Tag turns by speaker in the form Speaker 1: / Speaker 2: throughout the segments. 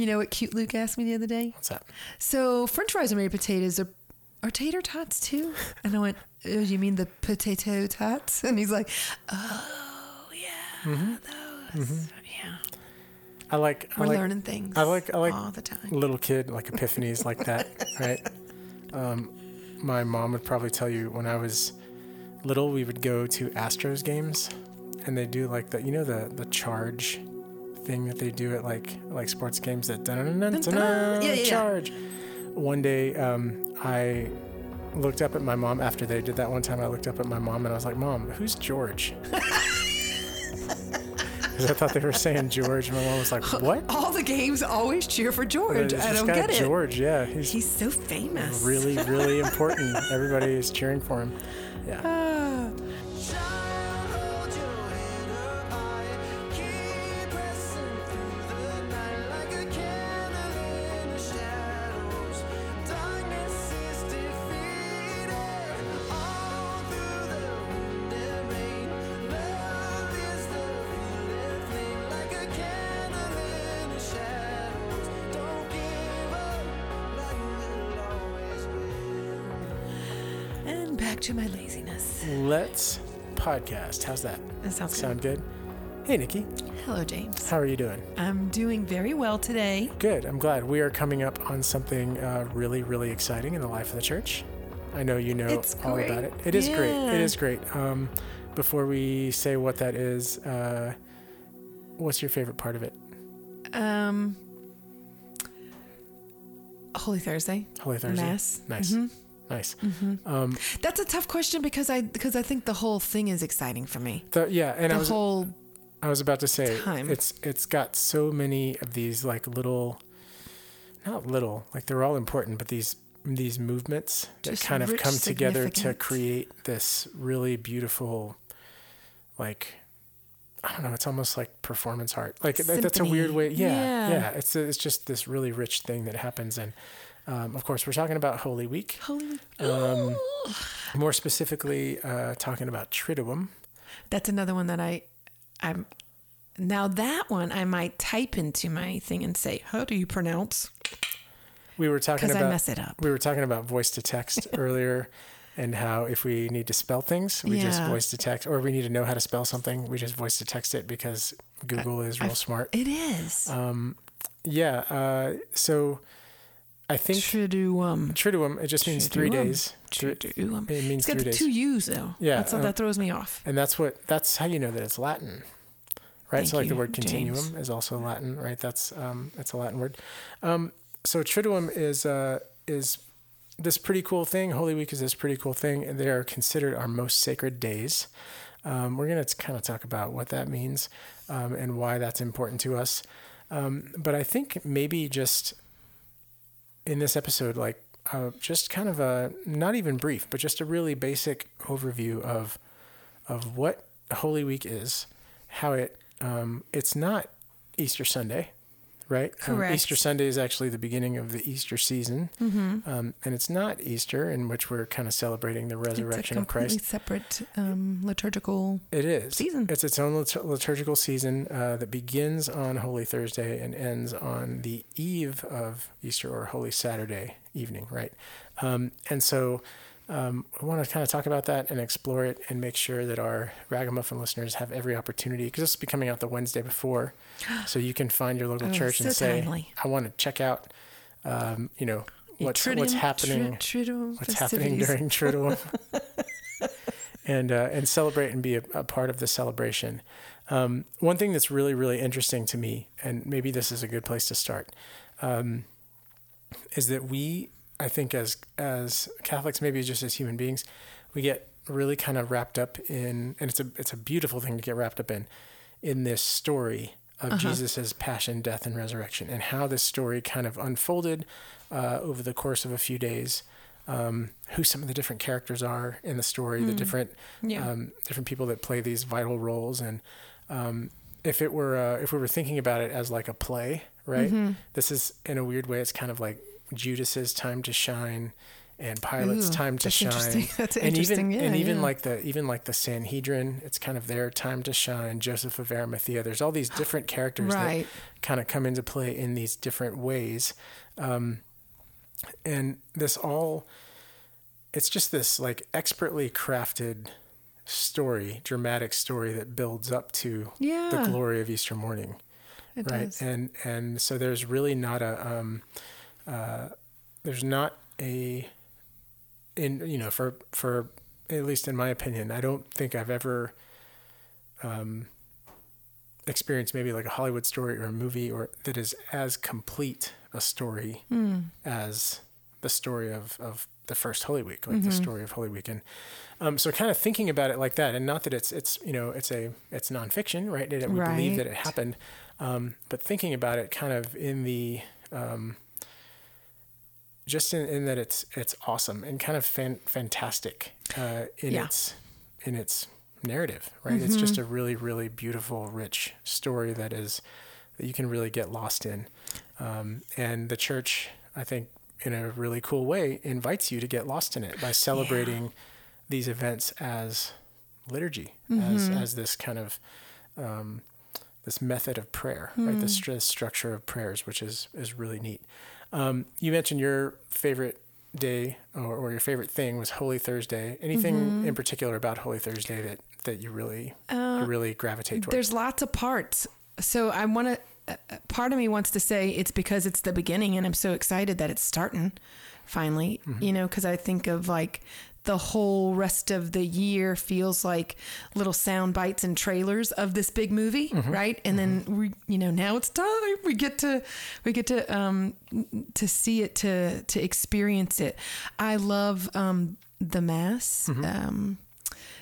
Speaker 1: You know what cute Luke asked me the other day?
Speaker 2: What's that?
Speaker 1: So French fries and made potatoes are are tater tots too? And I went, oh, you mean the potato tots? And he's like, oh yeah, those. Yeah,
Speaker 2: I like.
Speaker 1: we're
Speaker 2: I like,
Speaker 1: learning things.
Speaker 2: I like. I like
Speaker 1: all the time.
Speaker 2: little kid like epiphanies like that, right? Um, my mom would probably tell you when I was little, we would go to Astros games, and they do like the you know the the charge thing that they do at like like sports games that.
Speaker 1: Yeah,
Speaker 2: charge. One day, um, I looked up at my mom after they did that one time. I looked up at my mom and I was like, "Mom, who's George?" Because I thought they were saying George, and my mom was like, "What?"
Speaker 1: All the games always cheer for George. I don't get it.
Speaker 2: George, yeah, he's
Speaker 1: He's so famous.
Speaker 2: really, really important. Everybody is cheering for him. Yeah.
Speaker 1: Ah.
Speaker 2: Let's podcast. How's that?
Speaker 1: That sounds good.
Speaker 2: Sound good? Hey, Nikki.
Speaker 1: Hello, James.
Speaker 2: How are you doing?
Speaker 1: I'm doing very well today.
Speaker 2: Good. I'm glad. We are coming up on something uh, really, really exciting in the life of the church. I know you know
Speaker 1: It's
Speaker 2: all about it. It is great. It is great. Um, before we say what that is, uh, what's your favorite part of it?
Speaker 1: Um, Holy Thursday.
Speaker 2: Holy Thursday.
Speaker 1: Mass.
Speaker 2: Nice.
Speaker 1: Mhm.
Speaker 2: Nice. Um,
Speaker 1: That's a tough question because I because I think the whole thing is exciting for me.
Speaker 2: the, yeah, and
Speaker 1: the
Speaker 2: I was
Speaker 1: whole
Speaker 2: I was about to say
Speaker 1: time.
Speaker 2: it's it's got so many of these like little not little, like they're all important, but these these movements that
Speaker 1: Just
Speaker 2: kind of come together to create this really beautiful like I don't know, it's almost like performance art. Like that- that's a weird way. Yeah. Yeah,
Speaker 1: Yeah.
Speaker 2: it's it's just this really rich thing that happens and um, of course, we're talking about Holy Week.
Speaker 1: holy.
Speaker 2: Um, more specifically, uh, talking about Triduum.
Speaker 1: That's another one that I I'm now that one I might type into my thing and say, "How do you pronounce?"
Speaker 2: We were talking
Speaker 1: Because I mess it up.
Speaker 2: we were talking about voice to text earlier and how if we need to spell things we just voice to text or we need to know how to spell something we just voice to text it because google is real smart
Speaker 1: It is.
Speaker 2: um, yeah uh, so i think
Speaker 1: Triduum.
Speaker 2: triduum it just means three days
Speaker 1: Triduum.
Speaker 2: it means
Speaker 1: It's got
Speaker 2: three
Speaker 1: the
Speaker 2: days
Speaker 1: two U's though.
Speaker 2: Yeah,
Speaker 1: That's what
Speaker 2: um,
Speaker 1: that throws me off.
Speaker 2: and that's what that's how you know that it's latin right so
Speaker 1: Thank
Speaker 2: like the word continuum
Speaker 1: James.
Speaker 2: is also latin right that's um that's a latin word um so triduum is uh is this pretty cool thing holy week is this pretty cool thing and they are considered our most sacred days um, we're going to kind of talk about what that means um, and why that's important to us um, but i think maybe just in this episode like uh, just kind of a not even brief but just a really basic overview of of what Holy Week is, how it um, it's not Easter Sunday, right? Um,
Speaker 1: Correct.
Speaker 2: Easter Sunday is actually the beginning of the Easter season, um, and it's not Easter in which we're kind of celebrating the resurrection of Christ.
Speaker 1: it's a
Speaker 2: of
Speaker 1: completely
Speaker 2: Christ.
Speaker 1: separate um, liturgical.
Speaker 2: It is
Speaker 1: season.
Speaker 2: It's its own lit- liturgical season uh, that begins on Holy Thursday and ends on the eve of Easter or Holy Saturday evening, right? Um, and so um, I want to kind of talk about that and explore it and make sure that our Ragamuffin listeners have every opportunity because this will be coming out the Wednesday before, so you can find your local
Speaker 1: Oh,
Speaker 2: church and say,
Speaker 1: timely.
Speaker 2: "I want to check out, um, you know, what's what's happening."
Speaker 1: Triduum
Speaker 2: what's happening during Triduum, and uh, and celebrate and be a, a part of the celebration. Um, one thing that's really really interesting to me, and maybe this is a good place to start, um, is that we, I think, as as Catholics, maybe just as human beings, we get really kind of wrapped up in, and it's a it's a beautiful thing to get wrapped up in, in this story of Jesus' passion, death, and resurrection, and how this story kind of unfolded uh, over the course of a few days. Um, who some of the different characters are in the story, the different
Speaker 1: Yeah.
Speaker 2: um, different people that play these vital roles, and um, if it were uh, if we were thinking about it as like a play, right? This is in a weird way, it's kind of like Judas's time to shine, and Pilate's
Speaker 1: Ooh,
Speaker 2: time to
Speaker 1: that's
Speaker 2: shine.
Speaker 1: interesting. That's
Speaker 2: and
Speaker 1: interesting.
Speaker 2: even
Speaker 1: Yeah,
Speaker 2: and even
Speaker 1: yeah.
Speaker 2: like the even like the Sanhedrin, it's kind of their time to shine. Joseph of Arimathea. There's all these different characters
Speaker 1: Right.
Speaker 2: that kind of come into play in these different ways. Um, and this all it's just this like expertly crafted story, dramatic story that builds up to the glory of Easter morning
Speaker 1: It
Speaker 2: right
Speaker 1: does.
Speaker 2: and and so there's really not a um uh there's not a in you know for for at least in my opinion i don't think i've ever um experienced maybe like a hollywood story or a movie or that is as complete a story
Speaker 1: Hmm.
Speaker 2: as the story of of the first holy week like
Speaker 1: Mm-hmm.
Speaker 2: the story of holy week and um, so kind of thinking about it like that and not that it's it's you know it's a it's nonfiction right that we believe that it happened um, but thinking about it kind of in the um, just in, in that it's it's awesome and kind of fan, fantastic uh, in
Speaker 1: Yeah.
Speaker 2: its in its narrative right? It's just a really really beautiful rich story that is that you can really get lost in. Um, and the church i think in a really cool way invites you to get lost in it by celebrating these events as liturgy as as this kind of um, this method of prayer right? The stru- structure of prayers which is is really neat um, you mentioned your favorite day or, or your favorite thing was holy thursday. Anything mm-hmm. in particular about holy thursday that that you really uh, you really gravitate towards?
Speaker 1: There's lots of parts. So I want to, uh, uh, part of me wants to say it's because it's the beginning and I'm so excited that it's starting finally, mm-hmm. you know, because I think of like the whole rest of the year feels like little sound bites and trailers of this big movie, right? And then we, you know, now it's time we get to, we get to, um, to see it, to, to experience it. I love, um, the mass, um,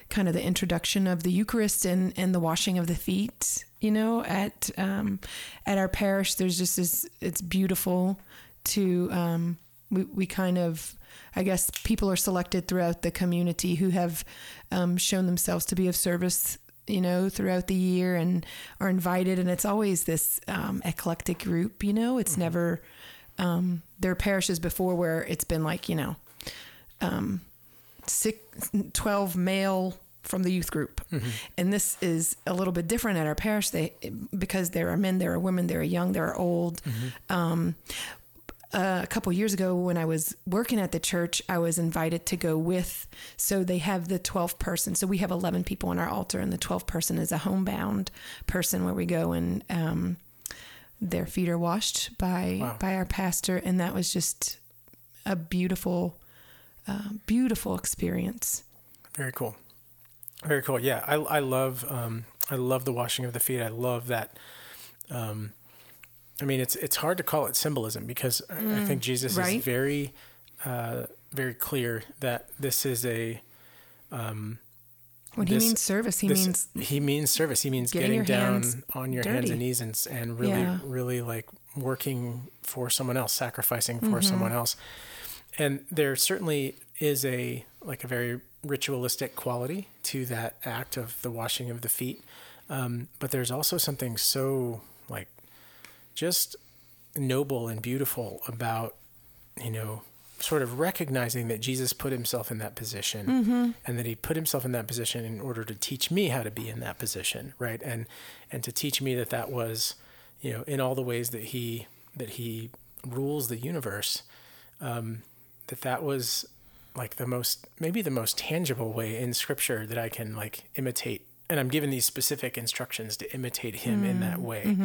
Speaker 1: kind of the introduction of the Eucharist and, and the washing of the feet. You know, at um, at our parish, there's just this. It's beautiful to um, we we kind of. I guess people are selected throughout the community who have um, shown themselves to be of service, you know, throughout the year and are invited. And it's always this um, eclectic group, you know, it's never, um, there are parishes before where it's been like, you know, um, six, 12 male from the youth group. And this is a little bit different at our parish they because there are men, there are women, there are young, there are old. Um, uh, a couple years ago when I was working at the church, I was invited to go with. So they have the 12 person. So we have 11 people on our altar, and the 12 person is a homebound person where we go and um, their feet are washed by
Speaker 2: Wow.
Speaker 1: by our pastor, and that was just a beautiful, uh, beautiful experience.
Speaker 2: Very cool. Very cool. Yeah, I I love um I love the washing of the feet. I love that. Um, I mean, it's it's hard to call it symbolism because I- I think Jesus
Speaker 1: right.
Speaker 2: is very uh, very clear that this is a
Speaker 1: When
Speaker 2: This-
Speaker 1: he means service, he
Speaker 2: this-
Speaker 1: means
Speaker 2: he means service. He means
Speaker 1: getting
Speaker 2: getting, down on your hands and knees and and really
Speaker 1: Yeah.
Speaker 2: really like working for someone else, sacrificing for
Speaker 1: Mm-hmm.
Speaker 2: someone else. And there certainly is a like a very ritualistic quality to that act of the washing of the feet. Um, but there's also something so like just noble and beautiful about you know sort of recognizing that Jesus put himself in that position and that he put himself in that position in order to teach me how to be in that position right? And and to teach me that that was you know in all the ways that he that he rules the universe um, that that was like the most maybe the most tangible way in scripture that I can like imitate and I'm given these specific instructions to imitate him in that way.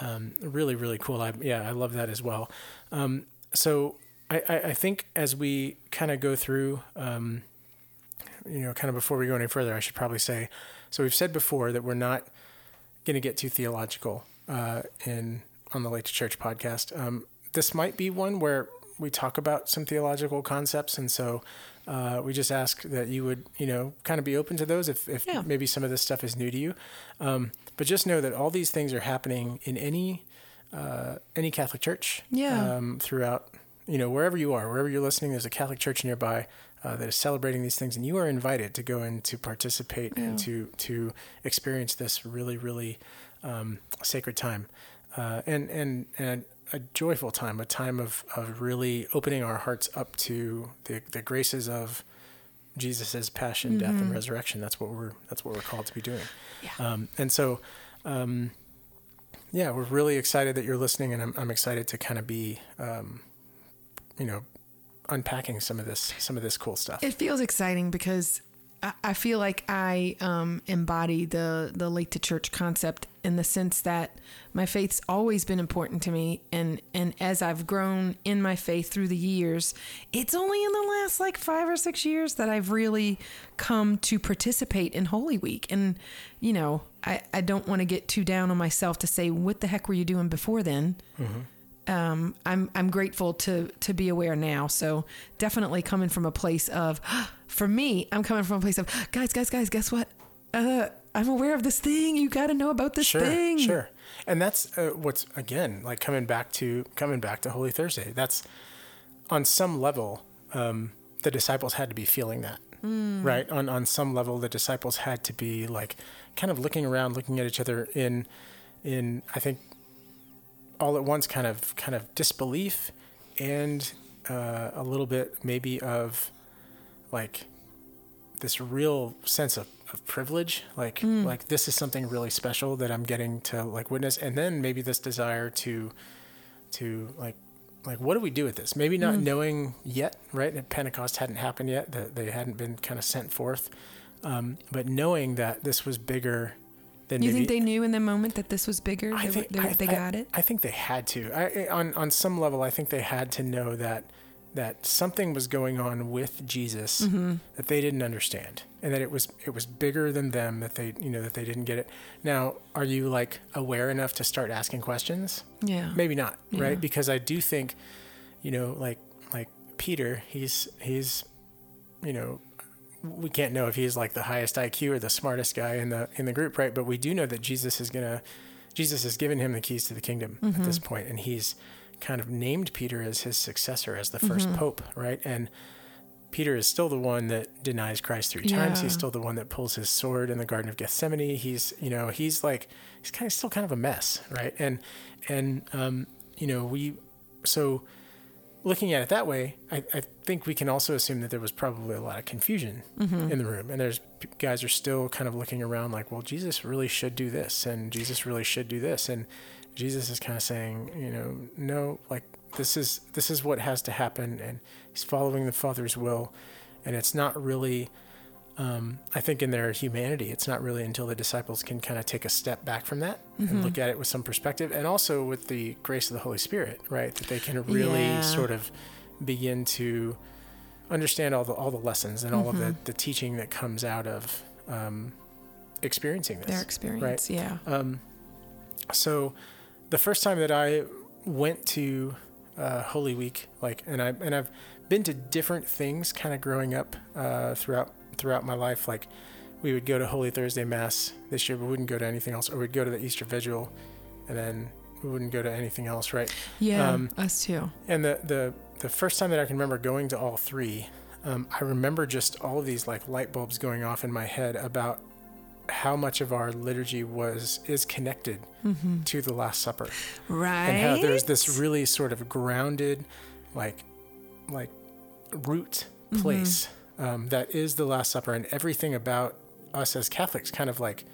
Speaker 2: Um, really, really cool. I, yeah, I love that as well. Um, so I, I, I think as we kind of go through, um, you know, kind of before we go any further, I should probably say, so we've said before that we're not going to get too theological uh, in on the Late to Church podcast. Um, this might be one where we talk about some theological concepts, and so uh, we just ask that you would, you know, kind of be open to those if, if
Speaker 1: Yeah.
Speaker 2: maybe some of this stuff is new to you. Um, but just know that all these things are happening in any uh, any Catholic church.
Speaker 1: Yeah.
Speaker 2: Um, throughout, you know, wherever you are, wherever you're listening, there's a Catholic church nearby uh, that is celebrating these things, and you are invited to go and to participate and to to experience this really, really um, sacred time. Uh, and and and a joyful time, a time of, of really opening our hearts up to the, the graces of Jesus's passion, death, and resurrection. That's what we're that's what we're called to be doing.
Speaker 1: Yeah.
Speaker 2: Um, and so, um, yeah, we're really excited that you're listening, and I'm I'm excited to kind of be, um, you know, unpacking some of this some of this cool stuff.
Speaker 1: It feels exciting because I, feel like I um, embody the the late to church concept in the sense that my faith's always been important to me, and and as I've grown in my faith through the years, it's only in the last like five or six years that I've really come to participate in Holy Week, and you know I I don't want to get too down on myself to say what the heck were you doing before then um, I'm I'm grateful to to be aware now. So definitely coming from a place of, for me, I'm coming from a place of, guys, guys, guys, guess what? Uh, I'm aware of this thing. You got to know about this
Speaker 2: sure,
Speaker 1: thing.
Speaker 2: Sure. And that's uh, what's again like coming back to coming back to Holy Thursday. That's on some level um, the disciples had to be feeling that, right? On on some level, the disciples had to be like kind of looking around, looking at each other in in I think all at once, kind of kind of disbelief and uh, a little bit maybe of like this real sense of, of privilege like like this is something really special that i'm getting to like witness. And then maybe this desire to to like like what do we do with this? Maybe not knowing yet right? Pentecost hadn't happened yet that they hadn't been kind of sent forth. Um, but knowing that this was bigger than
Speaker 1: You
Speaker 2: maybe
Speaker 1: think they knew in the moment that this was bigger?
Speaker 2: I
Speaker 1: They,
Speaker 2: think
Speaker 1: they,
Speaker 2: I,
Speaker 1: they
Speaker 2: I-
Speaker 1: got it.
Speaker 2: I think they had to. I, I- on on some level, I think they had to know that that something was going on with Jesus
Speaker 1: Mm-hmm.
Speaker 2: that they didn't understand, and that it was it was bigger than them. That they you know that they didn't get it. Now, are you like aware enough to start asking questions?
Speaker 1: Yeah.
Speaker 2: Maybe not,
Speaker 1: Yeah.
Speaker 2: right? Because I do think, you know, like like Peter, he's he's, you know, we can't know if he's like the highest IQ or the smartest guy in the in the group, right? But we do know that Jesus is gonna, Jesus has given him the keys to the kingdom at this point, and he's kind of named Peter as his successor, as the 1st pope, right? And Peter is still the one that denies Christ three times. He's still the one that pulls his sword in the Garden of Gethsemane. He's, you know, he's like, he's kind of still kind of a mess, right? And, and, um, you know, we, so looking at it that way, I, I think we can also assume that there was probably a lot of confusion mm-hmm. in the room. And there's guys are still kind of looking around like, well, Jesus really should do this, and Jesus really should do this. And Jesus is kind of saying, you know, no, like this is this is what has to happen, and he's following the Father's will, and it's not really. Um, I think in their humanity, it's not really until the disciples can kind of take a step back from that and look at it with some perspective, and also with the grace of the Holy Spirit, right? That they can really
Speaker 1: Yeah.
Speaker 2: sort of begin to understand all the all the lessons and all of the, the teaching that comes out of um, experiencing this.
Speaker 1: Their experience. Yeah.
Speaker 2: Um, so the first time that I went to uh, Holy Week, like, and I and I've been to different things, kind of growing up uh, throughout throughout my life. Like, we would go to Holy Thursday Mass this year, but we wouldn't go to anything else, or we'd go to the Easter Vigil, and then we wouldn't go to anything else, right?
Speaker 1: Yeah.
Speaker 2: um,
Speaker 1: us too.
Speaker 2: And the the the first time that I can remember going to all three, um, I remember just all of these like light bulbs going off in my head about how much of our liturgy was is connected to the Last Supper,
Speaker 1: Right.
Speaker 2: and how there's this really sort of grounded, like, like root place um, that is the Last Supper, and everything about us as Catholics kind of like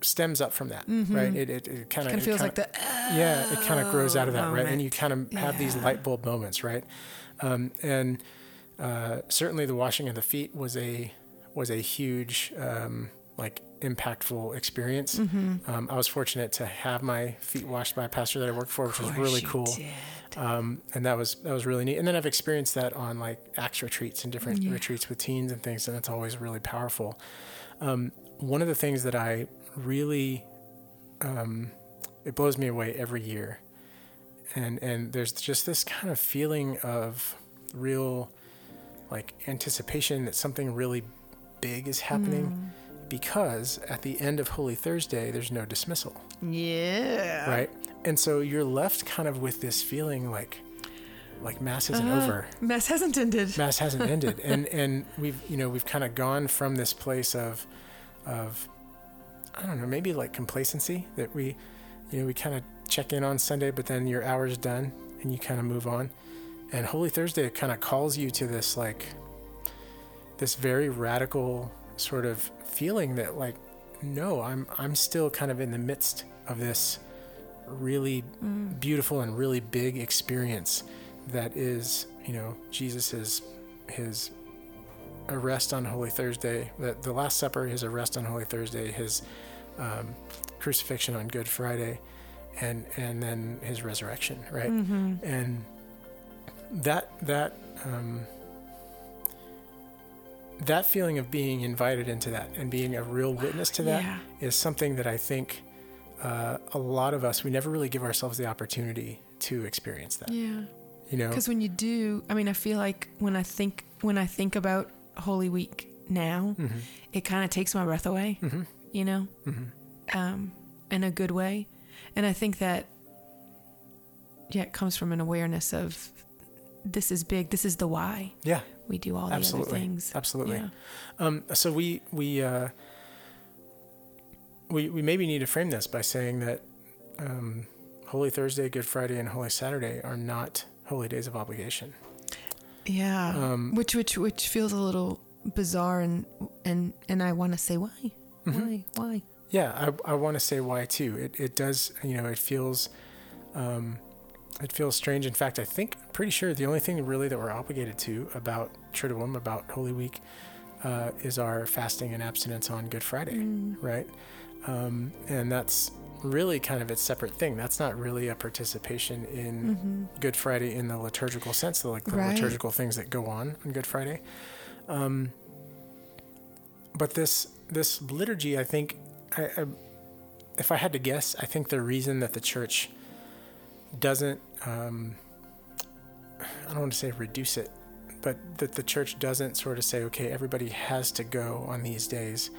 Speaker 2: stems up from that, right? It it, it kind
Speaker 1: of feels like the.
Speaker 2: yeah, it kind of grows out of that, right? And you kind of have these light bulb moments, right? Um, and uh, certainly, the washing of the feet was a was a huge, um, like, impactful experience.
Speaker 1: Mm-hmm.
Speaker 2: Um, I was fortunate to have my feet washed by a pastor that I worked for, which was really cool. Um, and that was that was really neat. And then I've experienced that on like Acts retreats and different
Speaker 1: Yeah.
Speaker 2: retreats with teens and things, and that's always really powerful. Um, one of the things that I really um, it blows me away every year, and and there's just this kind of feeling of real like anticipation that something really big is happening. Because at the end of Holy Thursday, there's no dismissal
Speaker 1: Yeah.
Speaker 2: right and so you're left kind of with this feeling like like mass isn't
Speaker 1: Uh,
Speaker 2: over
Speaker 1: Mass hasn't ended.
Speaker 2: mass hasn't ended and and we've you know we've kind of gone from this place of of i don't know maybe like complacency that we you know we kind of check in on Sunday, but then your hour's done and you kind of move on. And Holy Thursday kind of calls you to this like this very radical sort of feeling that like no, I'm I'm still kind of in the midst of this really beautiful and really big experience that is, you know, Jesus's his arrest on Holy Thursday, the, the Last Supper, his arrest on Holy Thursday, his um, crucifixion on Good Friday, and and then his resurrection, right? And that that um, that feeling of being invited into that and being a real witness to that is
Speaker 1: Yeah.
Speaker 2: something that I think uh, a lot of us we never really give ourselves the opportunity to experience that.
Speaker 1: Yeah.
Speaker 2: You know,
Speaker 1: Because when you do, I mean, I feel like when I think when I think about Holy Week now,
Speaker 2: Mm-hmm.
Speaker 1: it kind of takes my breath away. You know,
Speaker 2: Mm-hmm.
Speaker 1: um, in a good way, and I think that yeah, it comes from an awareness of this is big. This is the why
Speaker 2: yeah,
Speaker 1: we do all the other things.
Speaker 2: Absolutely.
Speaker 1: Yeah.
Speaker 2: Um, so we we uh, we we maybe need to frame this by saying that um, Holy Thursday, Good Friday, and Holy Saturday are not holy days of obligation.
Speaker 1: Yeah.
Speaker 2: Um,
Speaker 1: which which which feels a little bizarre and and and I want to say why.
Speaker 2: Mm-hmm.
Speaker 1: Why? Why?
Speaker 2: Yeah, I, I want to say why too. It it does you know it feels um, it feels strange. In fact, I think pretty sure the only thing really that we're obligated to about Triduum about Holy Week uh, is our fasting and abstinence on Good Friday,
Speaker 1: Mm.
Speaker 2: right? Um, and that's really kind of its separate thing. That's not really a participation in Good Friday in the liturgical sense, the, like the
Speaker 1: Mm-hmm. Right.
Speaker 2: liturgical things that go on on Good Friday. Um, but this this liturgy, I think, I, I, if I had to guess, I think the reason that the church doesn't, um, I don't want to say reduce it, but that the church doesn't sort of say, okay, everybody has to go on these days,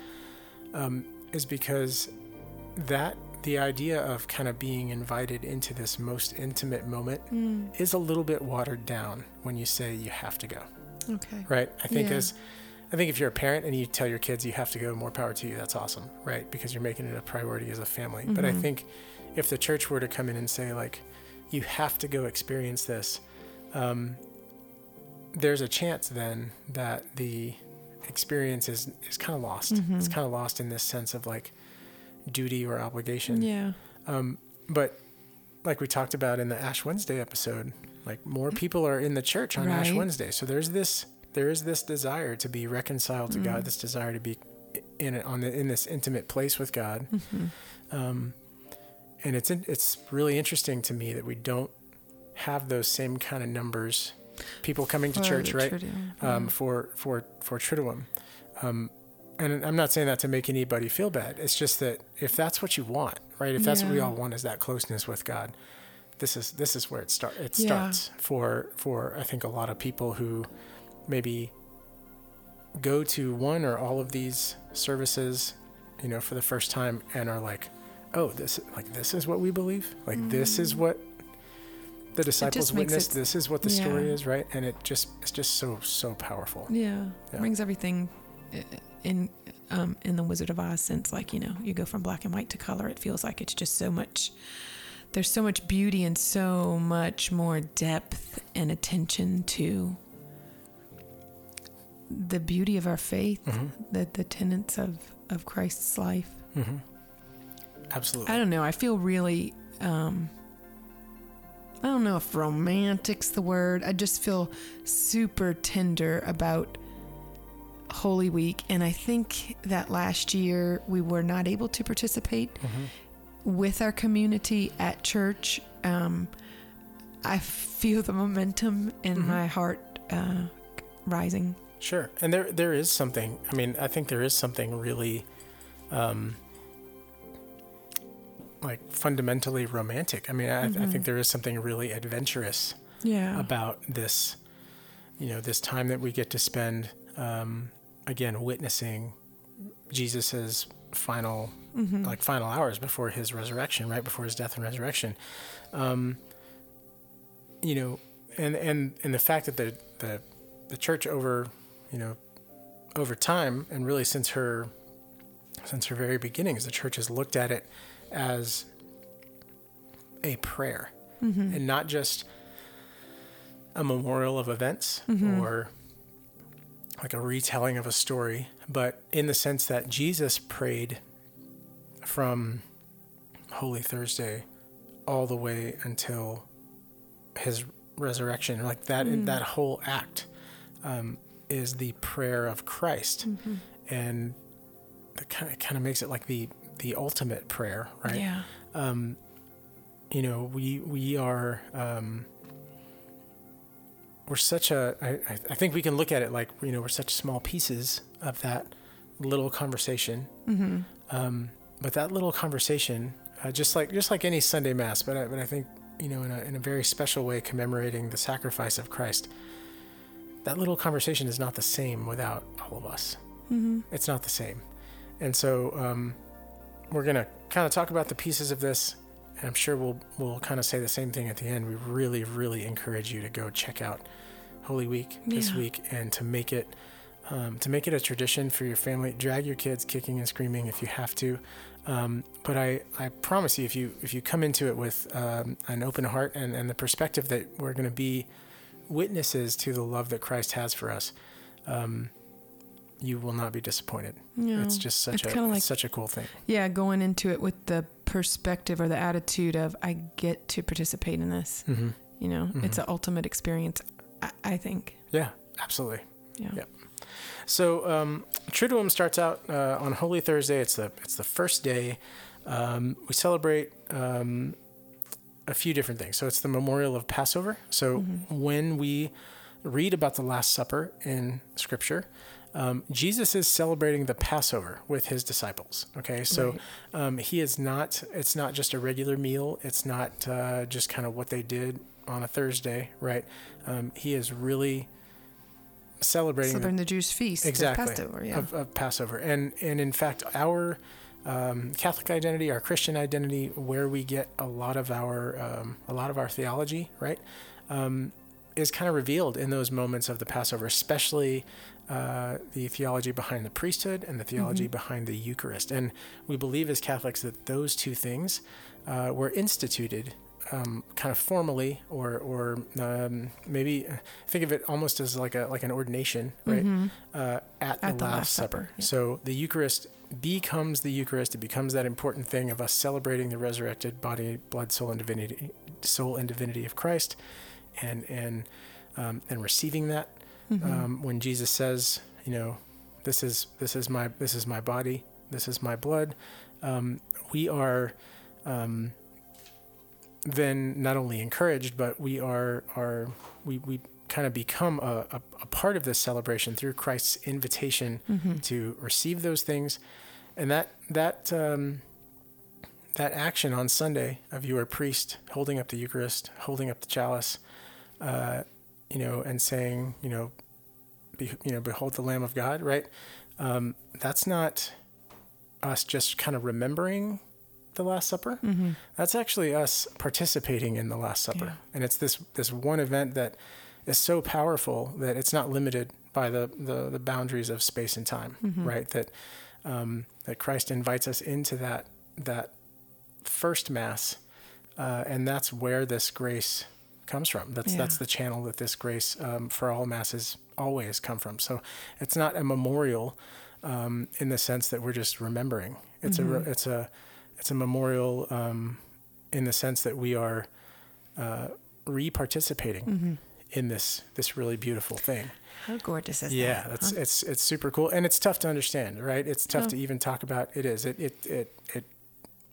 Speaker 2: um, is because that the idea of kind of being invited into this most intimate moment is a little bit watered down when you say you have to go
Speaker 1: Okay.
Speaker 2: right? I think
Speaker 1: Yeah.
Speaker 2: as I think if you're a parent and you tell your kids you have to go, more power to you. That's awesome, right? Because you're making it a priority as a family. But I think if the church were to come in and say like, you have to go experience this, um, there's a chance then that the experience is is kind of lost. It's kind of lost in this sense of like duty or obligation.
Speaker 1: Yeah.
Speaker 2: Um, but like we talked about in the Ash Wednesday episode, like more people are in the church on Ash Wednesday. So there's this there is this desire to be reconciled to
Speaker 1: Mm.
Speaker 2: God, this desire to be in it on the in this intimate place with God.
Speaker 1: Mm-hmm.
Speaker 2: Um, and it's in, it's really interesting to me that we don't have those same kind of numbers, people coming to
Speaker 1: For
Speaker 2: church, right?
Speaker 1: Triduum,
Speaker 2: um, for for for Triduum. Um, and I'm not saying that to make anybody feel bad. It's just that if that's what you want, right? If that's what we all want is that closeness with God, this is this is where it start. It
Speaker 1: Yeah.
Speaker 2: starts for for I think a lot of people who maybe go to one or all of these services, you know, for the first time and are like, oh, this like this is what we believe. Like this is what the disciples
Speaker 1: Mm.
Speaker 2: witnessed.
Speaker 1: it-
Speaker 2: this is what the story is, right? And it just it's just so so powerful.
Speaker 1: Yeah.
Speaker 2: Yeah.
Speaker 1: Brings everything in um, in the Wizard of Oz sense, like you know, you go from black and white to color. It feels like it's just so much. There's so much beauty and so much more depth and attention to the beauty of our faith,
Speaker 2: Mm-hmm.
Speaker 1: the the tenets of of Christ's life.
Speaker 2: Absolutely.
Speaker 1: I don't know. I feel really. Um, I don't know if romantic's the word. I just feel super tender about Holy Week. And I think that last year we were not able to participate with our community at church. Um, I feel the momentum in my heart uh, rising.
Speaker 2: Sure, and there there is something. I mean, I think there is something really, um, like fundamentally romantic. I mean, I, I think there is something really adventurous
Speaker 1: Yeah.
Speaker 2: about this. You know, this time that we get to spend, um, again, witnessing Jesus's final, like final hours before his resurrection, right before his death and resurrection. Um, you know, and and and the fact that the the the church over, you know, over time and really since her since her very beginnings, the church has looked at it as a prayer mm-hmm. and not just a memorial of events mm-hmm. or like a retelling of a story, but in the sense that Jesus prayed from Holy Thursday all the way until his resurrection. Like that, mm. that whole act um, is the prayer of Christ, mm-hmm. and that kind of kind of makes it like the the ultimate prayer, right?
Speaker 1: Yeah.
Speaker 2: Um, you know we we are um we're such a I, I- think we can look at it like you know we're such small pieces of that little conversation. Um but that little conversation uh, just like just like any sunday mass but I, but I think you know in a, in a very special way commemorating the sacrifice of christ that little conversation is not the same without all of us. It's not the same. And so um we're gonna kind of talk about the pieces of this, and I'm sure we'll we'll kind of say the same thing at the end. We really, really encourage you to go check out Holy Week this
Speaker 1: Yeah.
Speaker 2: week and to make it um, to make it a tradition for your family. Drag your kids kicking and screaming if you have to. Um, but I, I promise you, if you if you come into it with um, an open heart and, and the perspective that we're going to be witnesses to the love that Christ has for us, um, you will not be disappointed.
Speaker 1: No,
Speaker 2: It's just such
Speaker 1: it's
Speaker 2: a
Speaker 1: like-
Speaker 2: such a cool thing.
Speaker 1: Yeah, going into it with the perspective or the attitude of I get to participate in this.
Speaker 2: Mm-hmm.
Speaker 1: You know, it's an ultimate experience. I, I think.
Speaker 2: Yeah, absolutely.
Speaker 1: Yeah.
Speaker 2: Yep. So um, Triduum starts out uh, on Holy Thursday. It's the it's the first day. Um, we celebrate um, a few different things. So it's the memorial of Passover. So when we read about the Last Supper in Scripture, um, Jesus is celebrating the Passover with his disciples. Okay, so
Speaker 1: Right.
Speaker 2: um, he is not. It's not just a regular meal. It's not uh, just kind of what they did on a Thursday, right? Um, he is really celebrating the
Speaker 1: Celebrating the Jewish feast. of
Speaker 2: exactly
Speaker 1: Passover. Yeah.
Speaker 2: of, of Passover, and and in fact, our um, Catholic identity, our Christian identity, where we get a lot of our um, a lot of our theology, right, um, is kind of revealed in those moments of the Passover, especially uh, the theology behind the priesthood and the theology behind the Eucharist. And we believe as Catholics that those two things uh, were instituted um, kind of formally, or or um, maybe think of it almost as like a like an ordination, right? Uh, at,
Speaker 1: At
Speaker 2: the, Last, Supper.
Speaker 1: yeah.
Speaker 2: So the Eucharist becomes the Eucharist. It becomes that important thing of us celebrating the resurrected body, blood, soul, and divinity, soul and divinity of Christ, and and um, and receiving that um, when Jesus says, you know, this is this is my this is my body, this is my blood. Um, we are um, then not only encouraged, but we are are we we kind of become a, a, a part of this celebration through Christ's invitation to receive those things, and that that um, that action on Sunday of you are a priest holding up the Eucharist, holding up the chalice, uh, you know, and saying, you know, be, you know, behold the Lamb of God, right? Um, that's not us just kind of remembering the Last Supper. That's actually us participating in the Last Supper,
Speaker 1: Yeah.
Speaker 2: and it's this this one event that is so powerful that it's not limited by the the, the boundaries of space and time, right? That um, that Christ invites us into that that first Mass, uh, and that's where this grace comes from. That's
Speaker 1: Yeah.
Speaker 2: that's the channel that this grace um, for all masses always come from. So it's not a memorial um, in the sense that we're just remembering. It's a it's a it's a memorial um, in the sense that we are uh, re-participating in this this really beautiful thing.
Speaker 1: How gorgeous is
Speaker 2: Yeah,
Speaker 1: that?
Speaker 2: that's
Speaker 1: huh?
Speaker 2: it's it's super cool, and it's tough to understand, right? It's tough
Speaker 1: Oh.
Speaker 2: to even talk about. It is. It it it it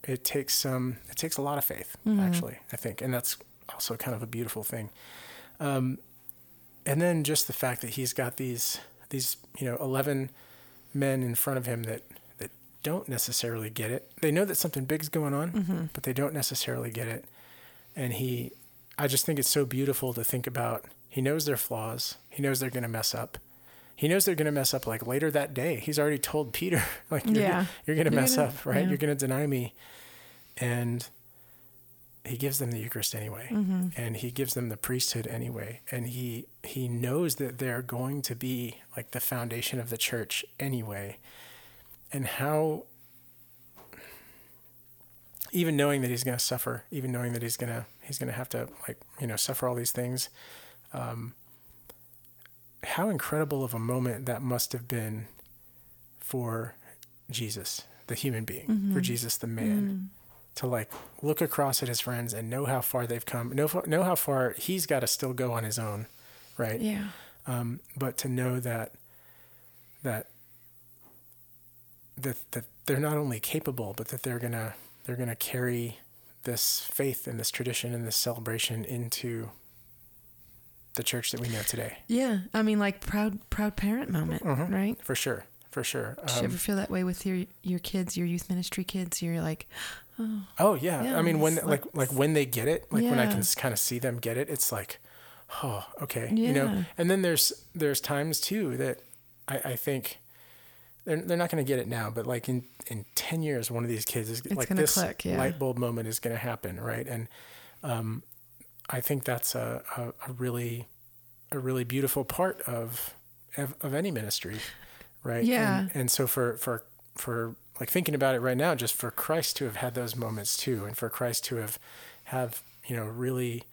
Speaker 2: it takes some. it takes a lot of faith,
Speaker 1: Mm-hmm.
Speaker 2: actually. I think, and that's also kind of a beautiful thing. Um, and then just the fact that he's got these these you know eleven men in front of him that that don't necessarily get it. They know that something big's going on,
Speaker 1: Mm-hmm.
Speaker 2: but they don't necessarily get it. And he, I just think it's so beautiful to think about. He knows their flaws. He knows they're going to mess up. He knows they're going to mess up like later that day. He's already told Peter, like, you're,
Speaker 1: Yeah.
Speaker 2: you're going to mess
Speaker 1: gonna-
Speaker 2: up, right?
Speaker 1: yeah.
Speaker 2: You're going to deny me. And he gives them the Eucharist anyway.
Speaker 1: Mm-hmm.
Speaker 2: And he gives them the priesthood anyway. And he, he knows that they're going to be like the foundation of the church anyway. And how, even knowing that he's going to suffer, even knowing that he's going to he's going to have to like you know suffer all these things. Um, how incredible of a moment that must have been for Jesus, the human being, for Jesus, the man, to like look across at his friends and know how far they've come, know know how far he's got to still go on his own, right?
Speaker 1: Yeah.
Speaker 2: um, but to know that that that that they're not only capable, but that they're gonna they're gonna carry this faith and this tradition and this celebration into the church that we know today.
Speaker 1: Yeah. I mean, like proud, proud parent moment,
Speaker 2: Mhm.
Speaker 1: right?
Speaker 2: For sure, for sure.
Speaker 1: Do you
Speaker 2: Um,
Speaker 1: ever feel that way with your your kids, your youth ministry kids? You're like, oh,
Speaker 2: oh yeah.
Speaker 1: Yeah,
Speaker 2: I mean, when like
Speaker 1: like-
Speaker 2: like when they get it, like when I can kind of see them get it, it's like, oh, okay, you know. And then there's there's times too that I, I think they're they're not going to get it now, but like in in ten years, one of these kids is like this
Speaker 1: click, yeah.
Speaker 2: light bulb moment is going to happen, right? And um, I think that's a, a a really a really beautiful part of of, of any ministry, right?
Speaker 1: Yeah.
Speaker 2: And, and so for for for like thinking about it right now, just for Christ to have had those moments too, and for Christ to have have you know really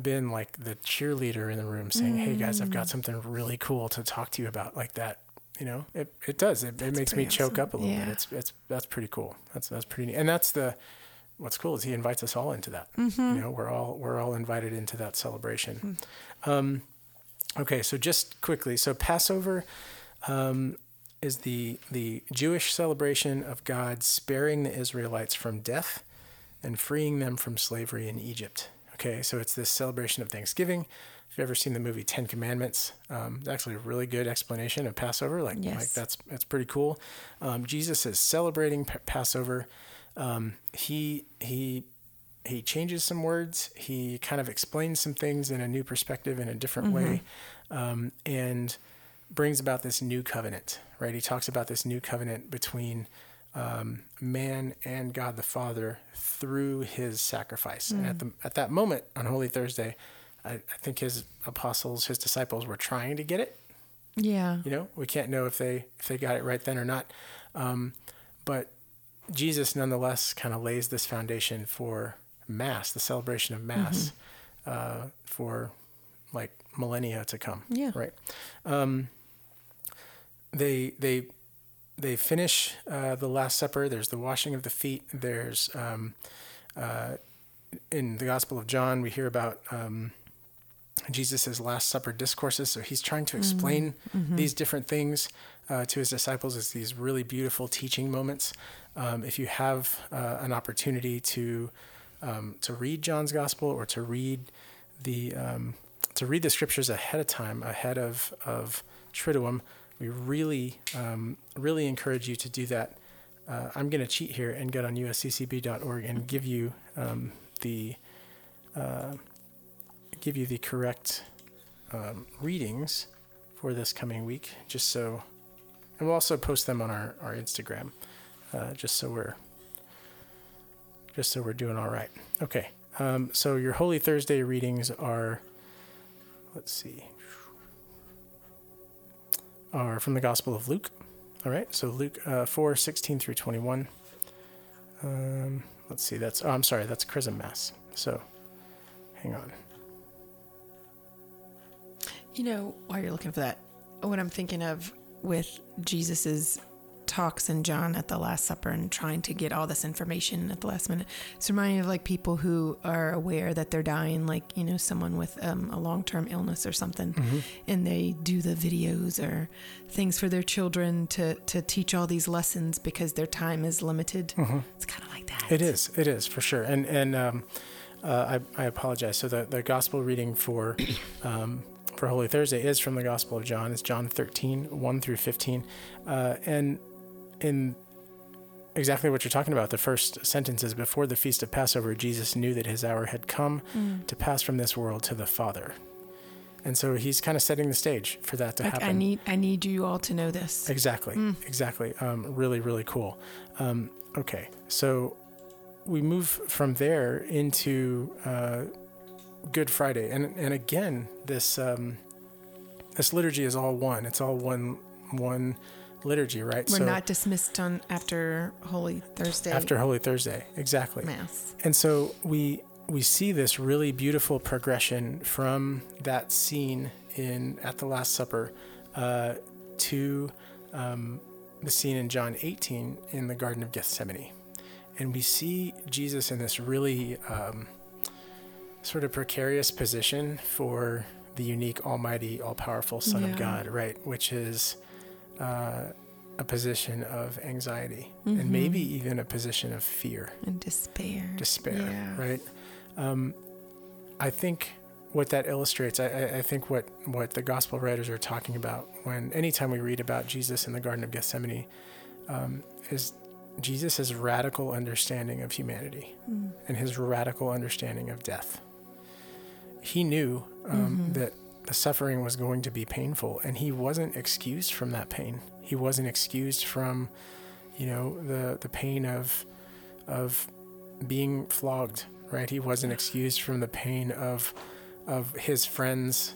Speaker 2: been like the cheerleader in the room saying, "Hey guys, I've
Speaker 1: Mm.
Speaker 2: got something really cool to talk to you about," like that. You know, it, it does. It, it makes me
Speaker 1: pretty
Speaker 2: choke up a little
Speaker 1: Yeah.
Speaker 2: bit. It's it's that's pretty cool. That's that's pretty neat. And that's the what's cool is he invites us all into that.
Speaker 1: Mm-hmm.
Speaker 2: You know, we're all we're all invited into that celebration.
Speaker 1: Hmm.
Speaker 2: Um, okay, so just quickly, so Passover um, is the the Jewish celebration of God sparing the Israelites from death and freeing them from slavery in Egypt. Okay, so it's this celebration of Thanksgiving. If you've ever seen the movie Ten Commandments, um, it's actually a really good explanation of Passover. Like, like that's that's pretty cool. Um, Jesus is celebrating P- Passover. Um, he he he changes some words. He kind of explains some things in a new perspective in a different way, um, and brings about this new covenant. Right? He talks about this new covenant between um, man and God the Father through His sacrifice. And at the at that moment on Holy Thursday, I, I think His apostles, His disciples, were trying to get it.
Speaker 1: yeah,
Speaker 2: You know, we can't know if they if they got it right then or not. Um, but Jesus, nonetheless, kind of lays this foundation for Mass, the celebration of Mass, uh, for like millennia to come.
Speaker 1: Yeah.
Speaker 2: Right. Um, they they they finish uh, the Last Supper. There's the washing of the feet. There's um, uh, in the Gospel of John, we hear about um, Jesus' Last Supper discourses. So he's trying to explain these different things uh, to his disciples as these really beautiful teaching moments. Um, if you have uh, an opportunity to um, to read John's Gospel or to read the um, to read the scriptures ahead of time, ahead of of Triduum, we really um, really encourage you to do that. Uh, I'm going to cheat here and get on usccb.org and give you um, the uh, give you the correct um, readings for this coming week, just so, and we'll also post them on our, our Instagram, uh, just so we're just so we're doing all right. Okay, um, so your Holy Thursday readings are, let's see, are from the Gospel of Luke. All right, so Luke uh, 4, 16 through 21. Um, let's see, that's, oh, I'm sorry, that's Chrism Mass. So, hang on.
Speaker 1: You know, while you're looking for that, what I'm thinking of with Jesus's talks in John at the Last Supper and trying to get all this information at the last minute. It's reminding me of like people who are aware that they're dying, like, you know, someone with um, a long term illness or something,
Speaker 2: Mm-hmm.
Speaker 1: and they do the videos or things for their children to, to teach all these lessons because their time is limited. It's kind of like that.
Speaker 2: Mm-hmm. It is. It is for sure. And and um, uh, I I apologize. So the the gospel reading for um, for Holy Thursday is from the Gospel of John. It's John 13, 1 through 15, uh, and in exactly what you're talking about, the first sentence is before the feast of Passover, Jesus knew that his hour had come to pass from this world to the Father. And so he's kind of setting the stage for that to
Speaker 1: Like,
Speaker 2: happen.
Speaker 1: I need, I need you all to know this.
Speaker 2: Exactly. Exactly. Um, really, really cool. Um, okay. So we move from there into uh, Good Friday, and and again, this um, this liturgy is all one. It's all one one liturgy, right?
Speaker 1: We're not dismissed on after Holy Thursday
Speaker 2: after Holy Thursday, exactly.
Speaker 1: Mass.
Speaker 2: And so we we see this really beautiful progression from that scene in at the Last Supper uh, to um, the scene in John 18 in the Garden of Gethsemane, and we see Jesus in this really um, sort of precarious position for the unique, almighty, all-powerful Son
Speaker 1: Yeah.
Speaker 2: of God, right? Which is uh, a position of anxiety and maybe even a position of fear
Speaker 1: And despair.
Speaker 2: despair,
Speaker 1: Yeah.
Speaker 2: right? Um, I think what that illustrates, I, I- think what, what the gospel writers are talking about when anytime we read about Jesus in the Garden of Gethsemane, um, is Jesus' radical understanding of humanity
Speaker 1: Mm.
Speaker 2: and his radical understanding of death. He knew um, that the suffering was going to be painful, and he wasn't excused from that pain. He wasn't excused from, you know, the the pain of of being flogged, right? He wasn't excused from the pain of of his friends,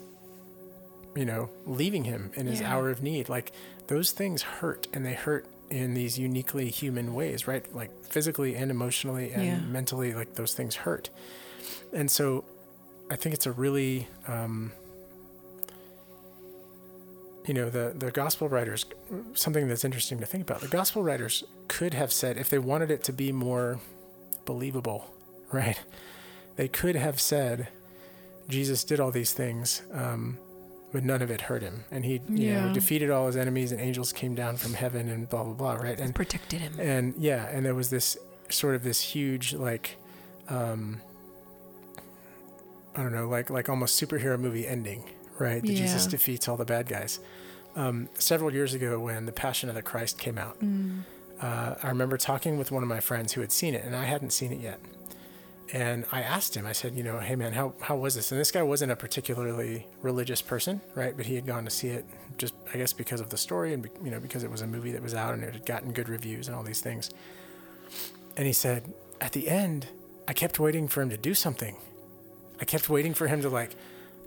Speaker 2: you know, leaving him in his
Speaker 1: Yeah.
Speaker 2: hour of need. Like those things hurt, and they hurt in these uniquely human ways, right? Like physically and emotionally and
Speaker 1: Yeah.
Speaker 2: mentally, like those things hurt. And so, I think it's a really, um, you know, the the gospel writers. Something that's interesting to think about. The gospel writers could have said, if they wanted it to be more believable, right? They could have said, Jesus did all these things, um, but none of it hurt him, and he, you know, defeated all his enemies, and angels came down from heaven, and blah blah blah, right? And
Speaker 1: Protected him.
Speaker 2: and yeah, and there was this sort of this huge like, um, I don't know, like like almost superhero movie ending, right? That Jesus defeats all the bad guys. Um, several years ago, when The Passion of the Christ came out,
Speaker 1: Mm.
Speaker 2: uh, I remember talking with one of my friends who had seen it, and I hadn't seen it yet. And I asked him, I said, you know, hey man, how, how was this? And this guy wasn't a particularly religious person, right? But he had gone to see it just, I guess, because of the story and, you know, because it was a movie that was out and it had gotten good reviews and all these things. And he said, at the end, I kept waiting for him to do something. I kept waiting for him to like